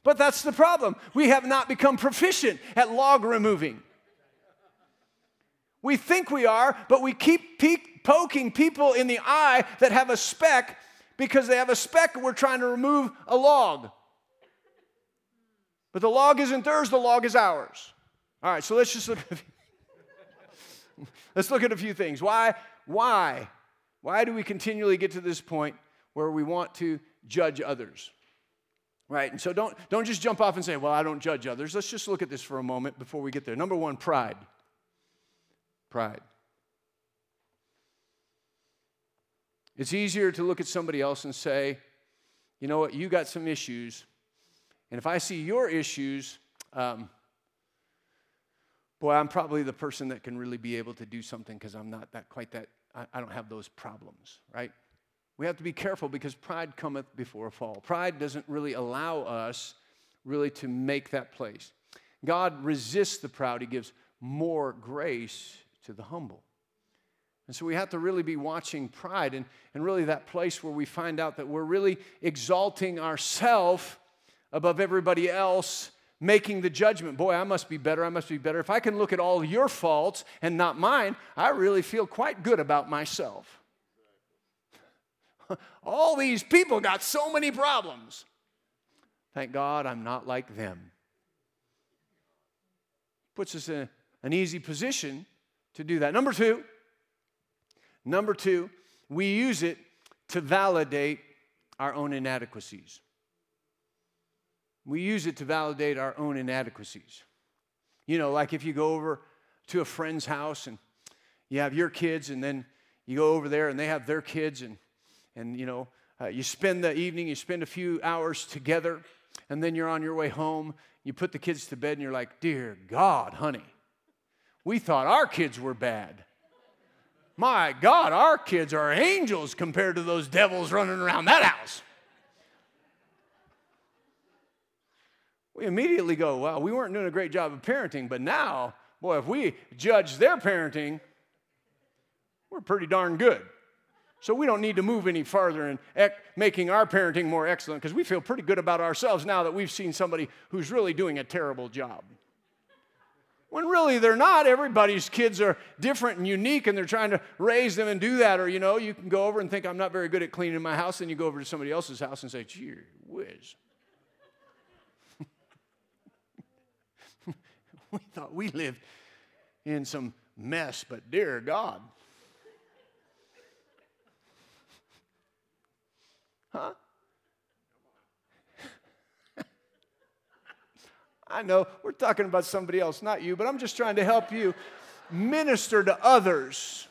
But that's the problem. We have not become proficient at log removing. We think we are, but we keep pe- poking people in the eye that have a speck because they have a speck and we're trying to remove a log. But the log isn't theirs, the log is ours. All right, so let's just look let's look at a few things. Why? Why? Why do we continually get to this point where we want to judge others? Right? And so don't, don't just jump off and say, well, I don't judge others. Let's just look at this for a moment before we get there. Number one, pride. Pride. It's easier to look at somebody else and say, you know what, you got some issues. And if I see your issues, um, boy, I'm probably the person that can really be able to do something because I'm not that quite that, I, I don't have those problems, right? We have to be careful because pride cometh before a fall. Pride doesn't really allow us really to make that place. God resists the proud, He gives more grace to the humble. And so we have to really be watching pride and, and really that place where we find out that we're really exalting ourselves above everybody else making the judgment, boy, I must be better, I must be better. If I can look at all your faults and not mine, I really feel quite good about myself. All these people got so many problems. Thank God I'm not like them. Puts us in an easy position to do that. Number two, number two, we use it to validate our own inadequacies. We use it to validate our own inadequacies. You know, like if you go over to a friend's house and you have your kids, and then you go over there and they have their kids, and, and you know, uh, you spend the evening, you spend a few hours together, and then you're on your way home. You put the kids to bed, and you're like, Dear God, honey, we thought our kids were bad. My God, our kids are angels compared to those devils running around that house. We immediately go, Well, we weren't doing a great job of parenting, but now, boy, if we judge their parenting, we're pretty darn good. So we don't need to move any farther in ec- making our parenting more excellent because we feel pretty good about ourselves now that we've seen somebody who's really doing a terrible job when really they're not. Everybody's kids are different and unique, and they're trying to raise them and do that. Or, you know, you can go over and think, I'm not very good at cleaning my house, and you go over to somebody else's house and say, gee whiz. we thought we lived in some mess, but dear God. Huh? I know we're talking about somebody else, not you, but I'm just trying to help you minister to others.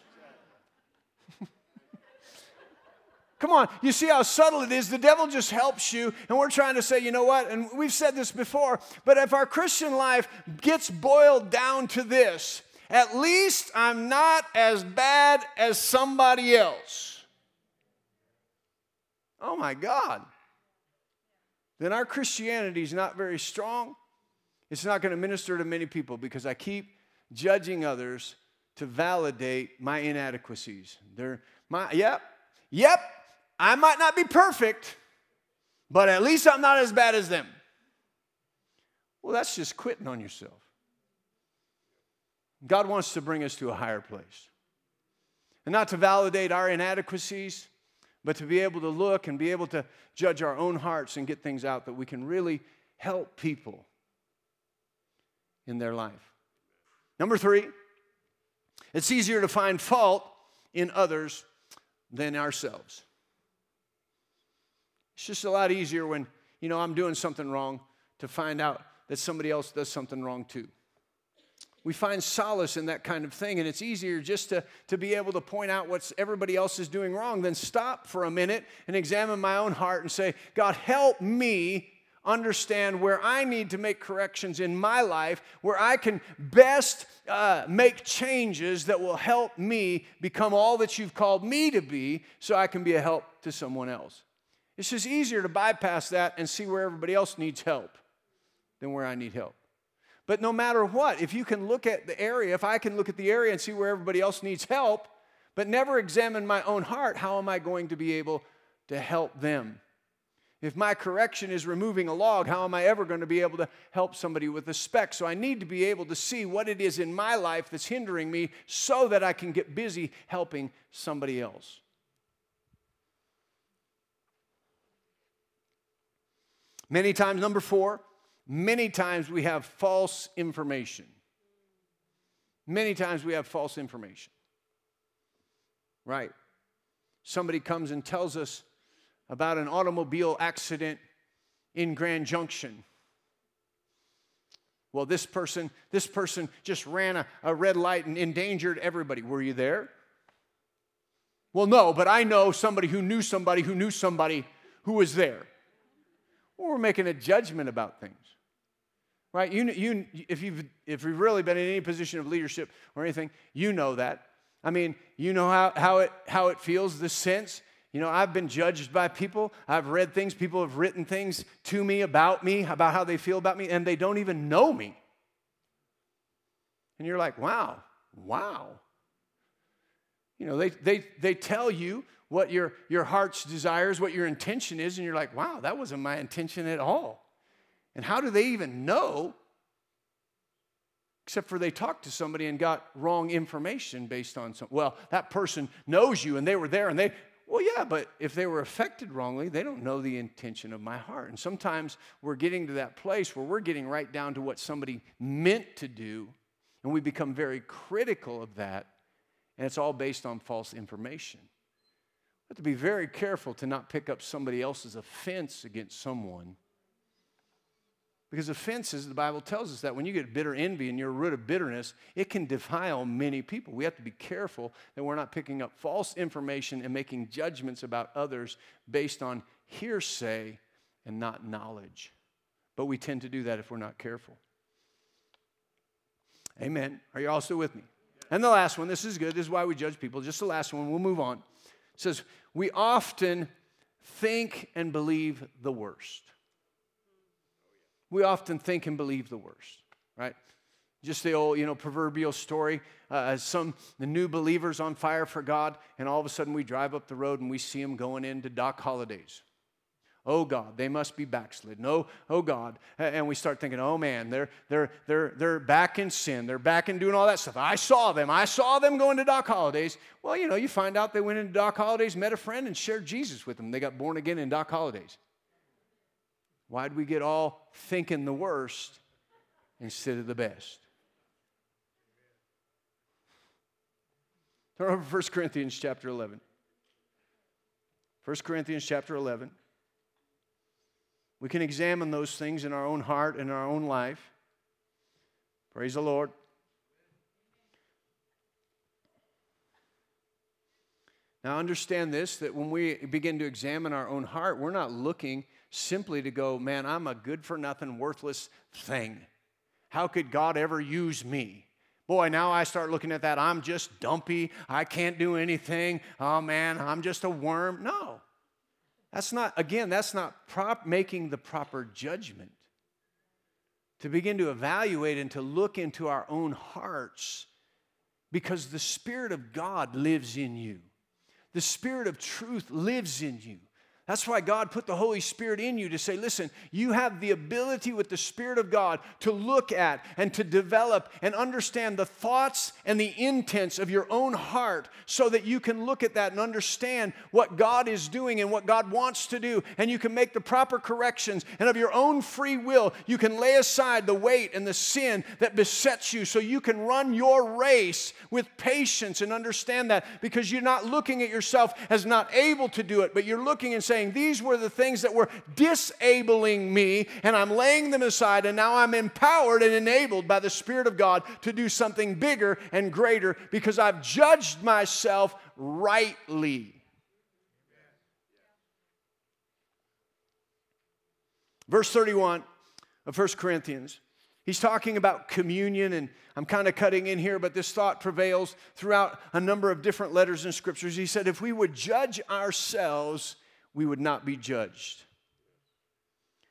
Come on, you see how subtle it is? The devil just helps you, and we're trying to say, you know what? And we've said this before, but if our Christian life gets boiled down to this, at least I'm not as bad as somebody else. Oh my God. Then our Christianity is not very strong it's not going to minister to many people because I keep judging others to validate my inadequacies. They're my yep, yep, I might not be perfect, but at least I'm not as bad as them. Well, that's just quitting on yourself. God wants to bring us to a higher place. And not to validate our inadequacies, but to be able to look and be able to judge our own hearts and get things out that we can really help people in their life. Number three, it's easier to find fault in others than ourselves. It's just a lot easier when, you know, I'm doing something wrong to find out that somebody else does something wrong too. We find solace in that kind of thing, and it's easier just to, to be able to point out what everybody else is doing wrong than stop for a minute and examine my own heart and say, God, help me understand where I need to make corrections in my life, where I can best uh, make changes that will help me become all that you've called me to be so I can be a help to someone else. It's just easier to bypass that and see where everybody else needs help than where I need help. But no matter what, if you can look at the area, if I can look at the area and see where everybody else needs help, but never examine my own heart, how am I going to be able to help them? If my correction is removing a log, how am I ever going to be able to help somebody with a speck? So I need to be able to see what it is in my life that's hindering me so that I can get busy helping somebody else. Many times, number four, many times we have false information. Many times we have false information. Right? Somebody comes and tells us about an automobile accident in Grand Junction. Well, this person, this person just ran a, a red light and endangered everybody. Were you there? Well, no, but I know somebody who knew somebody who knew somebody who was there. Well, we're making a judgment about things. Right? You, you, if, you've, if you've really been in any position of leadership or anything, you know that. I mean, you know how, how, it, how it feels, the sense you know, I've been judged by people. I've read things. People have written things to me about me, about how they feel about me, and they don't even know me. And you're like, wow, wow. You know, they, they, they tell you what your, your heart's desires, what your intention is, and you're like, wow, that wasn't my intention at all. And how do they even know? Except for they talked to somebody and got wrong information based on some. Well, that person knows you and they were there and they well, yeah, but if they were affected wrongly, they don't know the intention of my heart. And sometimes we're getting to that place where we're getting right down to what somebody meant to do, and we become very critical of that, and it's all based on false information. We have to be very careful to not pick up somebody else's offense against someone because offenses, the Bible tells us that when you get bitter envy and you're root of bitterness, it can defile many people. We have to be careful that we're not picking up false information and making judgments about others based on hearsay and not knowledge. But we tend to do that if we're not careful. Amen. Are you all still with me? And the last one, this is good. This is why we judge people. Just the last one, we'll move on. It says, We often think and believe the worst we often think and believe the worst, right? Just the old, you know, proverbial story. Uh, some the new believers on fire for God, and all of a sudden we drive up the road and we see them going into Doc Holliday's. Oh God, they must be backslidden. Oh, oh God. And we start thinking, oh man, they're, they're, they're, they're back in sin. They're back in doing all that stuff. I saw them. I saw them going to Doc Holliday's. Well, you know, you find out they went into Doc Holliday's, met a friend, and shared Jesus with them. They got born again in Doc Holliday's. Why'd we get all thinking the worst instead of the best? Turn over 1 Corinthians chapter 11. 1 Corinthians chapter 11. We can examine those things in our own heart and our own life. Praise the Lord. Now, understand this that when we begin to examine our own heart, we're not looking simply to go, man, I'm a good for nothing, worthless thing. How could God ever use me? Boy, now I start looking at that. I'm just dumpy. I can't do anything. Oh man, I'm just a worm. No. That's not, again, that's not prop, making the proper judgment. To begin to evaluate and to look into our own hearts because the Spirit of God lives in you. The Spirit of truth lives in you. That's why God put the Holy Spirit in you to say, listen, you have the ability with the Spirit of God to look at and to develop and understand the thoughts and the intents of your own heart so that you can look at that and understand what God is doing and what God wants to do. And you can make the proper corrections. And of your own free will, you can lay aside the weight and the sin that besets you so you can run your race with patience and understand that because you're not looking at yourself as not able to do it, but you're looking and saying, These were the things that were disabling me, and I'm laying them aside, and now I'm empowered and enabled by the Spirit of God to do something bigger and greater because I've judged myself rightly. Verse 31 of 1 Corinthians. He's talking about communion, and I'm kind of cutting in here, but this thought prevails throughout a number of different letters and scriptures. He said, If we would judge ourselves, we would not be judged.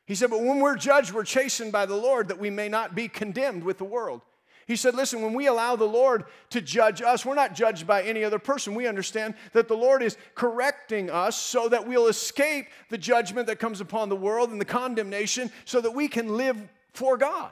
He said, But when we're judged, we're chastened by the Lord that we may not be condemned with the world. He said, Listen, when we allow the Lord to judge us, we're not judged by any other person. We understand that the Lord is correcting us so that we'll escape the judgment that comes upon the world and the condemnation so that we can live for God.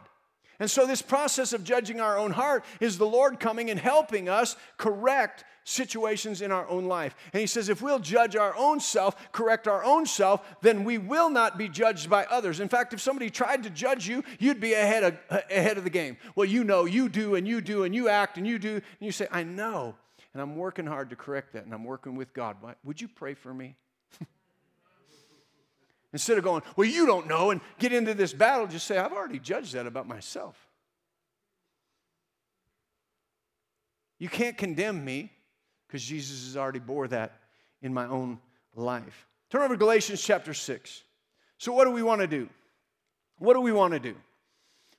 And so, this process of judging our own heart is the Lord coming and helping us correct situations in our own life. And he says, if we'll judge our own self, correct our own self, then we will not be judged by others. In fact, if somebody tried to judge you, you'd be ahead of, ahead of the game. Well, you know, you do, and you do, and you act, and you do. And you say, I know. And I'm working hard to correct that, and I'm working with God. Would you pray for me? Instead of going, well, you don't know, and get into this battle, just say, I've already judged that about myself. You can't condemn me because Jesus has already bore that in my own life. Turn over Galatians chapter 6. So, what do we want to do? What do we want to do?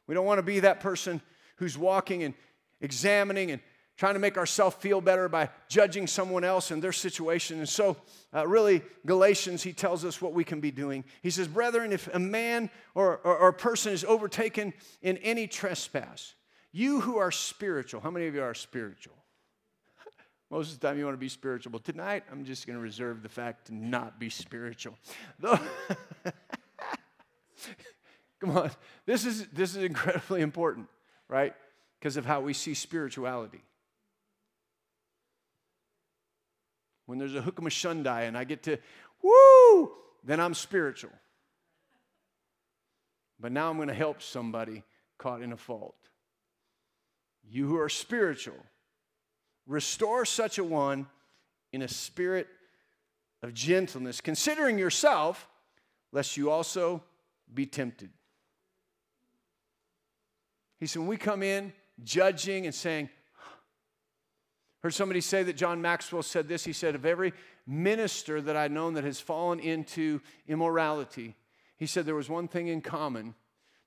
We don't want to be that person who's walking and examining and trying to make ourselves feel better by judging someone else and their situation. And so, uh, really, Galatians, he tells us what we can be doing. He says, Brethren, if a man or, or, or a person is overtaken in any trespass, you who are spiritual, how many of you are spiritual? Most of the time, you want to be spiritual. But tonight, I'm just going to reserve the fact to not be spiritual. Come on. This is, this is incredibly important, right? Because of how we see spirituality. when there's a hookama shundai and I get to, woo, then I'm spiritual. But now I'm going to help somebody caught in a fault. You who are spiritual, restore such a one in a spirit of gentleness, considering yourself, lest you also be tempted. He said, when we come in judging and saying, heard somebody say that John Maxwell said this. He said, Of every minister that I've known that has fallen into immorality, he said there was one thing in common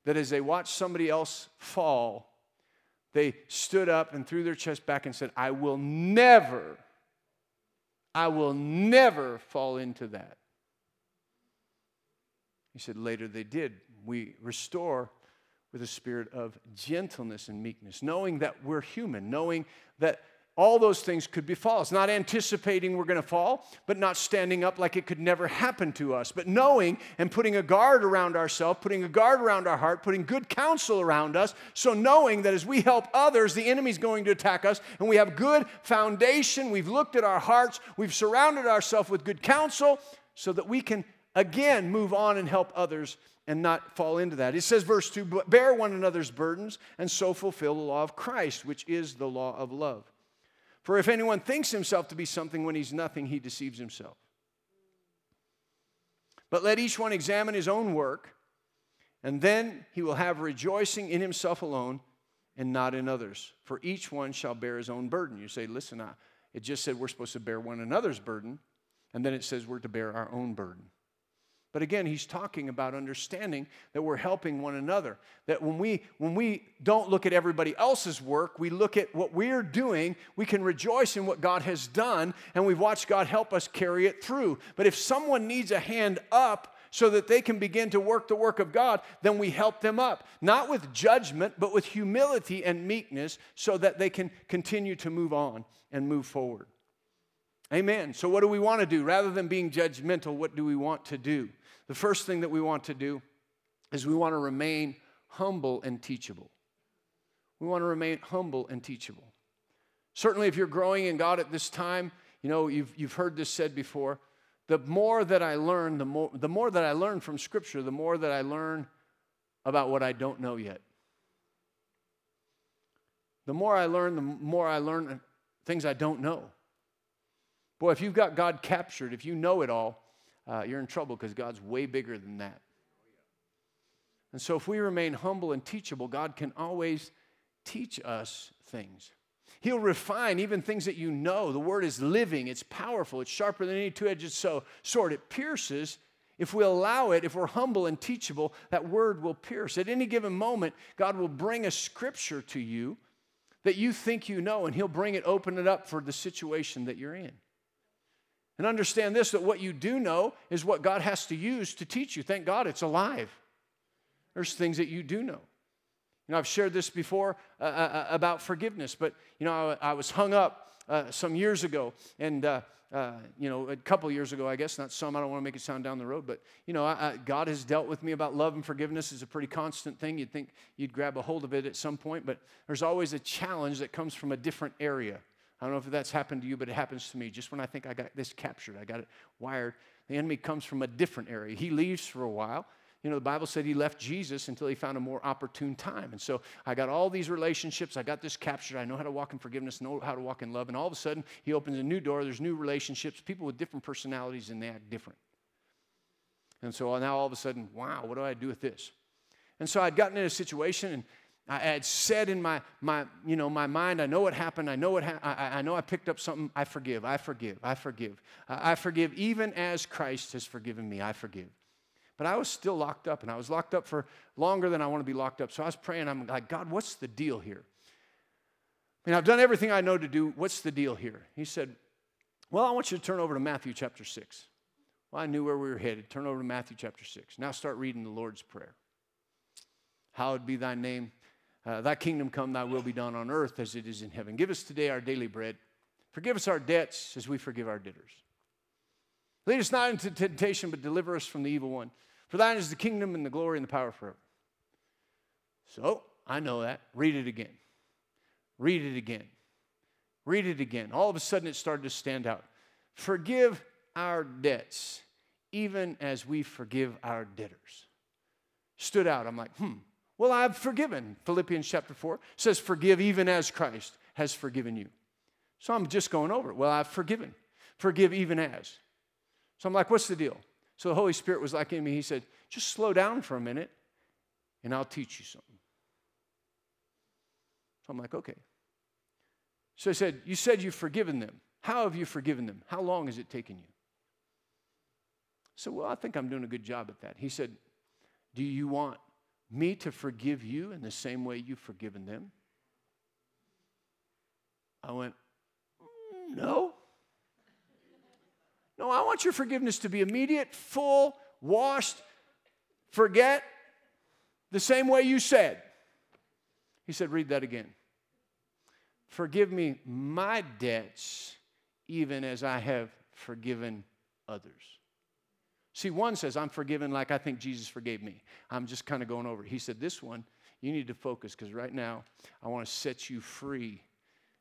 that as they watched somebody else fall, they stood up and threw their chest back and said, I will never, I will never fall into that. He said, later they did. We restore with a spirit of gentleness and meekness, knowing that we're human, knowing that all those things could befall us. Not anticipating we're going to fall, but not standing up like it could never happen to us, but knowing and putting a guard around ourselves, putting a guard around our heart, putting good counsel around us. So knowing that as we help others, the enemy's going to attack us, and we have good foundation. We've looked at our hearts, we've surrounded ourselves with good counsel so that we can again move on and help others and not fall into that. It says, verse 2 bear one another's burdens and so fulfill the law of Christ, which is the law of love. For if anyone thinks himself to be something when he's nothing, he deceives himself. But let each one examine his own work, and then he will have rejoicing in himself alone and not in others. For each one shall bear his own burden. You say, listen, I, it just said we're supposed to bear one another's burden, and then it says we're to bear our own burden. But again, he's talking about understanding that we're helping one another. That when we when we don't look at everybody else's work, we look at what we're doing, we can rejoice in what God has done and we've watched God help us carry it through. But if someone needs a hand up so that they can begin to work the work of God, then we help them up. Not with judgment, but with humility and meekness so that they can continue to move on and move forward. Amen. So, what do we want to do? Rather than being judgmental, what do we want to do? The first thing that we want to do is we want to remain humble and teachable. We want to remain humble and teachable. Certainly, if you're growing in God at this time, you know, you've, you've heard this said before. The more that I learn, the more, the more that I learn from Scripture, the more that I learn about what I don't know yet. The more I learn, the more I learn things I don't know. Boy, if you've got God captured, if you know it all, uh, you're in trouble because God's way bigger than that. And so, if we remain humble and teachable, God can always teach us things. He'll refine even things that you know. The word is living, it's powerful, it's sharper than any two edged sword. It pierces. If we allow it, if we're humble and teachable, that word will pierce. At any given moment, God will bring a scripture to you that you think you know, and He'll bring it, open it up for the situation that you're in. And understand this that what you do know is what God has to use to teach you. Thank God it's alive. There's things that you do know. You know, I've shared this before uh, uh, uh about forgiveness, but, you know, I, I was hung up uh, some years ago, and, uh, uh, you know, a couple years ago, I guess, not some, I don't want to make it sound down the road, but, you know, I, I, God has dealt with me about love and forgiveness is a pretty constant thing. You'd think you'd grab a hold of it at some point, but there's always a challenge that comes from a different area. I don't know if that's happened to you, but it happens to me. Just when I think I got this captured, I got it wired, the enemy comes from a different area. He leaves for a while. You know, the Bible said he left Jesus until he found a more opportune time. And so I got all these relationships. I got this captured. I know how to walk in forgiveness, know how to walk in love. And all of a sudden, he opens a new door. There's new relationships, people with different personalities, and they act different. And so now all of a sudden, wow, what do I do with this? And so I'd gotten in a situation, and I had said in my, my, you know, my mind, I know what happened. I know what ha- I, I know I picked up something. I forgive. I forgive. I forgive. I, I forgive even as Christ has forgiven me. I forgive. But I was still locked up, and I was locked up for longer than I want to be locked up. So I was praying. I'm like, God, what's the deal here? I mean, I've done everything I know to do. What's the deal here? He said, Well, I want you to turn over to Matthew chapter 6. Well, I knew where we were headed. Turn over to Matthew chapter 6. Now start reading the Lord's Prayer. Hallowed be thy name uh, thy kingdom come, thy will be done on earth as it is in heaven. Give us today our daily bread. Forgive us our debts as we forgive our debtors. Lead us not into temptation, but deliver us from the evil one. For thine is the kingdom and the glory and the power forever. So, I know that. Read it again. Read it again. Read it again. All of a sudden, it started to stand out. Forgive our debts, even as we forgive our debtors. Stood out. I'm like, hmm, well, I've forgiven. Philippians chapter 4 says, Forgive even as Christ has forgiven you. So I'm just going over it. Well, I've forgiven. Forgive even as. So I'm like, What's the deal? So the Holy Spirit was like in me. He said, Just slow down for a minute and I'll teach you something. So I'm like, Okay. So I said, You said you've forgiven them. How have you forgiven them? How long has it taken you? So, well, I think I'm doing a good job at that. He said, Do you want me to forgive you in the same way you've forgiven them? I went, mm, No. No, I want your forgiveness to be immediate, full, washed, forget, the same way you said. He said, Read that again. Forgive me my debts, even as I have forgiven others. See, one says, I'm forgiven like I think Jesus forgave me. I'm just kind of going over. He said, This one, you need to focus because right now I want to set you free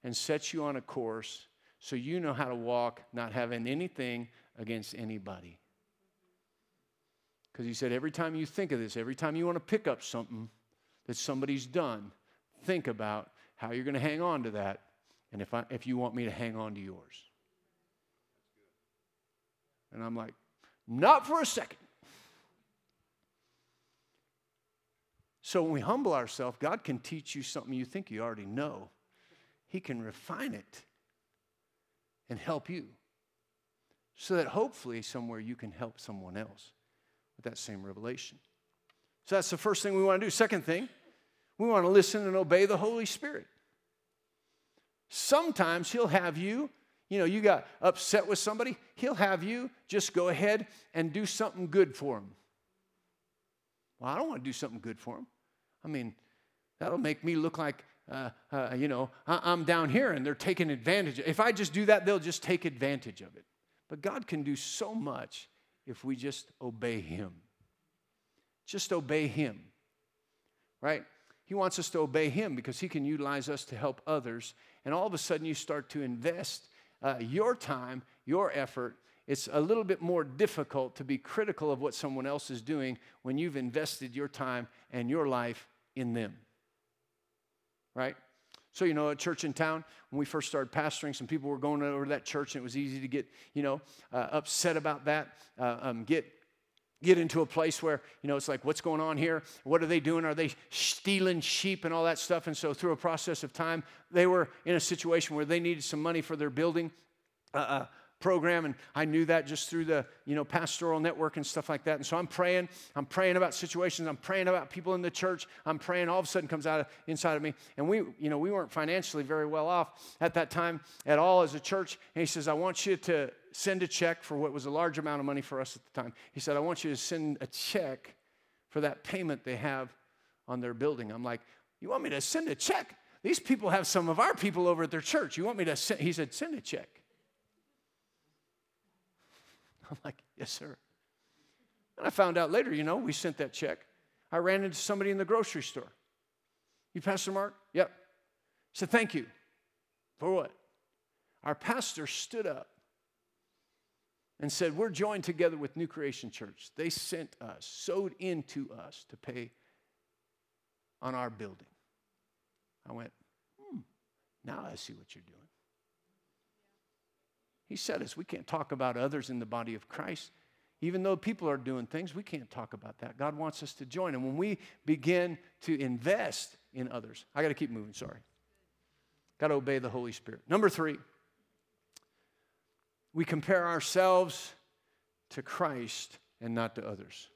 and set you on a course so you know how to walk, not having anything against anybody. Because he said, Every time you think of this, every time you want to pick up something that somebody's done, think about how you're going to hang on to that and if, I, if you want me to hang on to yours. And I'm like, not for a second. So when we humble ourselves, God can teach you something you think you already know. He can refine it and help you so that hopefully somewhere you can help someone else with that same revelation. So that's the first thing we want to do. Second thing, we want to listen and obey the Holy Spirit. Sometimes He'll have you you know, you got upset with somebody, he'll have you just go ahead and do something good for him. Well, I don't want to do something good for him. I mean, that'll make me look like, uh, uh, you know, I- am down here and they're taking advantage. If I just do that, they'll just take advantage of it. But God can do so much if we just obey Him. Just obey Him, right? He wants us to obey Him because He can utilize us to help others. And all of a sudden, you start to invest uh, your time, your effort, it's a little bit more difficult to be critical of what someone else is doing when you've invested your time and your life in them. Right? So, you know, a church in town, when we first started pastoring, some people were going over to that church, and it was easy to get, you know, uh, upset about that, uh, um, get get into a place where you know it's like what's going on here? What are they doing? Are they stealing sheep and all that stuff? And so through a process of time they were in a situation where they needed some money for their building. Uh, uh, program and i knew that just through the you know pastoral network and stuff like that. And so i'm praying i'm praying about situations i'm praying about people in the church i'm praying all of a sudden comes out of, inside of me. And we you know we weren't financially very well off at that time at all as a church. And he says i want you to send a check for what was a large amount of money for us at the time. He said i want you to send a check for that payment they have on their building. I'm like you want me to send a check? These people have some of our people over at their church. You want me to send he said send a check I'm like, yes, sir. And I found out later, you know, we sent that check. I ran into somebody in the grocery store. You, Pastor Mark? Yep. I said, thank you. For what? Our pastor stood up and said, We're joined together with New Creation Church. They sent us, sowed into us to pay on our building. I went, hmm, now I see what you're doing. He said us. We can't talk about others in the body of Christ. Even though people are doing things, we can't talk about that. God wants us to join. And when we begin to invest in others, I got to keep moving, sorry. Got to obey the Holy Spirit. Number three, we compare ourselves to Christ and not to others.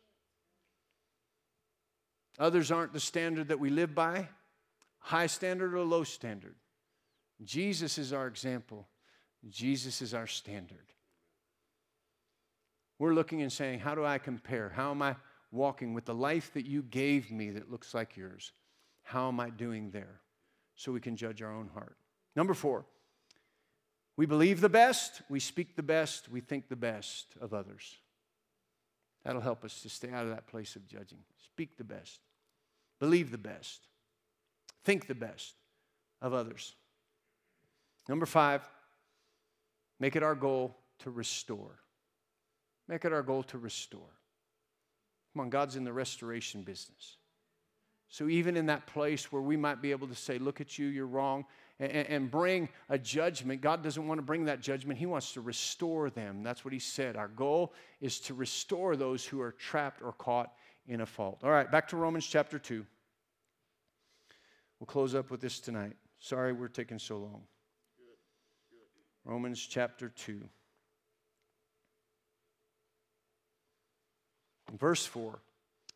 Others aren't the standard that we live by, high standard or low standard. Jesus is our example. Jesus is our standard. We're looking and saying, How do I compare? How am I walking with the life that you gave me that looks like yours? How am I doing there? So we can judge our own heart. Number four, we believe the best, we speak the best, we think the best of others. That'll help us to stay out of that place of judging. Speak the best, believe the best, think the best of others. Number five, Make it our goal to restore. Make it our goal to restore. Come on, God's in the restoration business. So, even in that place where we might be able to say, Look at you, you're wrong, and, bring a judgment, God doesn't want to bring that judgment. He wants to restore them. That's what He said. Our goal is to restore those who are trapped or caught in a fault. All right, back to Romans chapter 2. We'll close up with this tonight. Sorry we're taking so long. Romans chapter 2. Verse 4.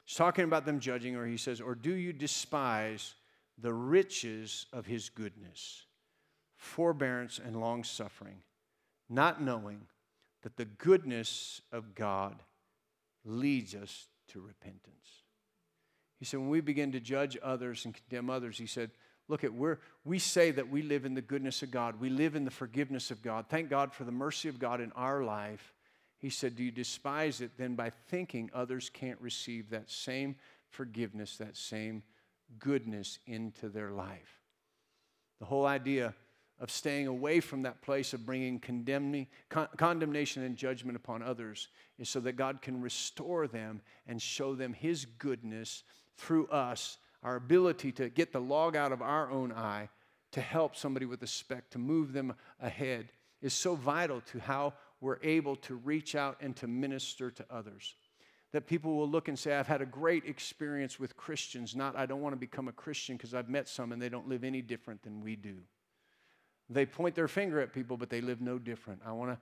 He's talking about them judging, or he says, Or do you despise the riches of his goodness, forbearance, and long suffering, not knowing that the goodness of God leads us to repentance? He said, When we begin to judge others and condemn others, he said, Look at we're we say that we live in the goodness of God. We live in the forgiveness of God. Thank God for the mercy of God in our life. He said, Do you despise it then by thinking others can't receive that same forgiveness, that same goodness into their life? The whole idea of staying away from that place of bringing con- condemnation and judgment upon others is so that God can restore them and show them His goodness through us our ability to get the log out of our own eye to help somebody with a speck, to move them ahead, is so vital to how we're able to reach out and to minister to others. That people will look and say, I've had a great experience with Christians, not I don't want to become a Christian because I've met some and they don't live any different than we do. They point their finger at people, but they live no different. I want to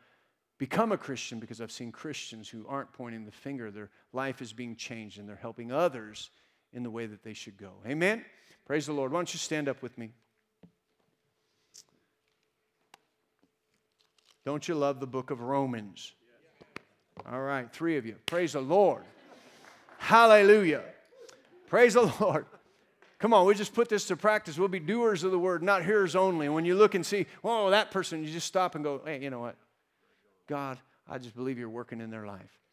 become a Christian because I've seen Christians who aren't pointing the finger. Their life is being changed and they're helping others in the way that they should go. Amen? Praise the Lord. Why don't you stand up with me? Don't you love the book of Romans? All right, three of you. Praise the Lord. Hallelujah. Praise the Lord. Come on, we just put this to practice. We'll be doers of the word, not hearers only. When you look and see, oh, that person, you just stop and go, hey, you know what? God, I just believe you're working in their life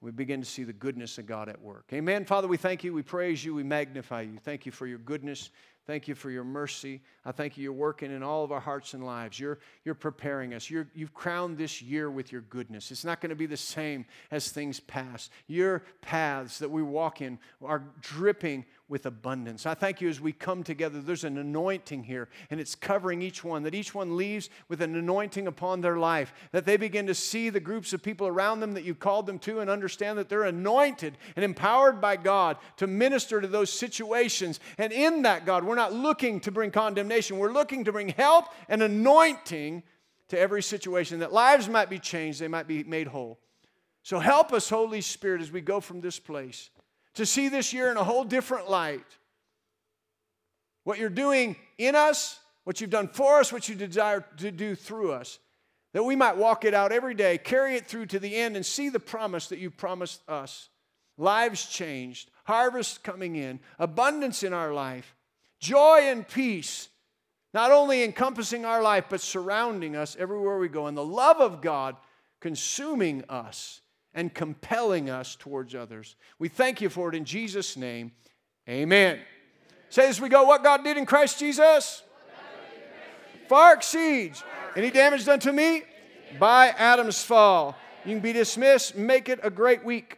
we begin to see the goodness of God at work. Amen. Father, we thank you, we praise you, we magnify you. Thank you for your goodness. Thank you for your mercy. I thank you, you're working in all of our hearts and lives. You're, you're preparing us. You're, you've crowned this year with your goodness. It's not going to be the same as things pass. Your paths that we walk in are dripping with abundance. I thank you as we come together, there's an anointing here, and it's covering each one, that each one leaves with an anointing upon their life, that they begin to see the groups of people around them that you called them to and understand that they're anointed and empowered by God to minister to those situations. And in that, God, we're not looking to bring condemnation, we're looking to bring help and anointing to every situation, that lives might be changed, they might be made whole. So help us, Holy Spirit, as we go from this place to see this year in a whole different light. What you're doing in us, what you've done for us, what you desire to do through us, that we might walk it out every day, carry it through to the end, and see the promise that you promised us. Lives changed, harvest coming in, abundance in our life, joy and peace, not only encompassing our life, but surrounding us everywhere we go, and the love of God consuming us and compelling us towards others. We thank you for it in Jesus' name. Amen. Say as we go, what God did in Christ Jesus? Far exceeds any damage done to me by Adam's fall. You can be dismissed. Make it a great week.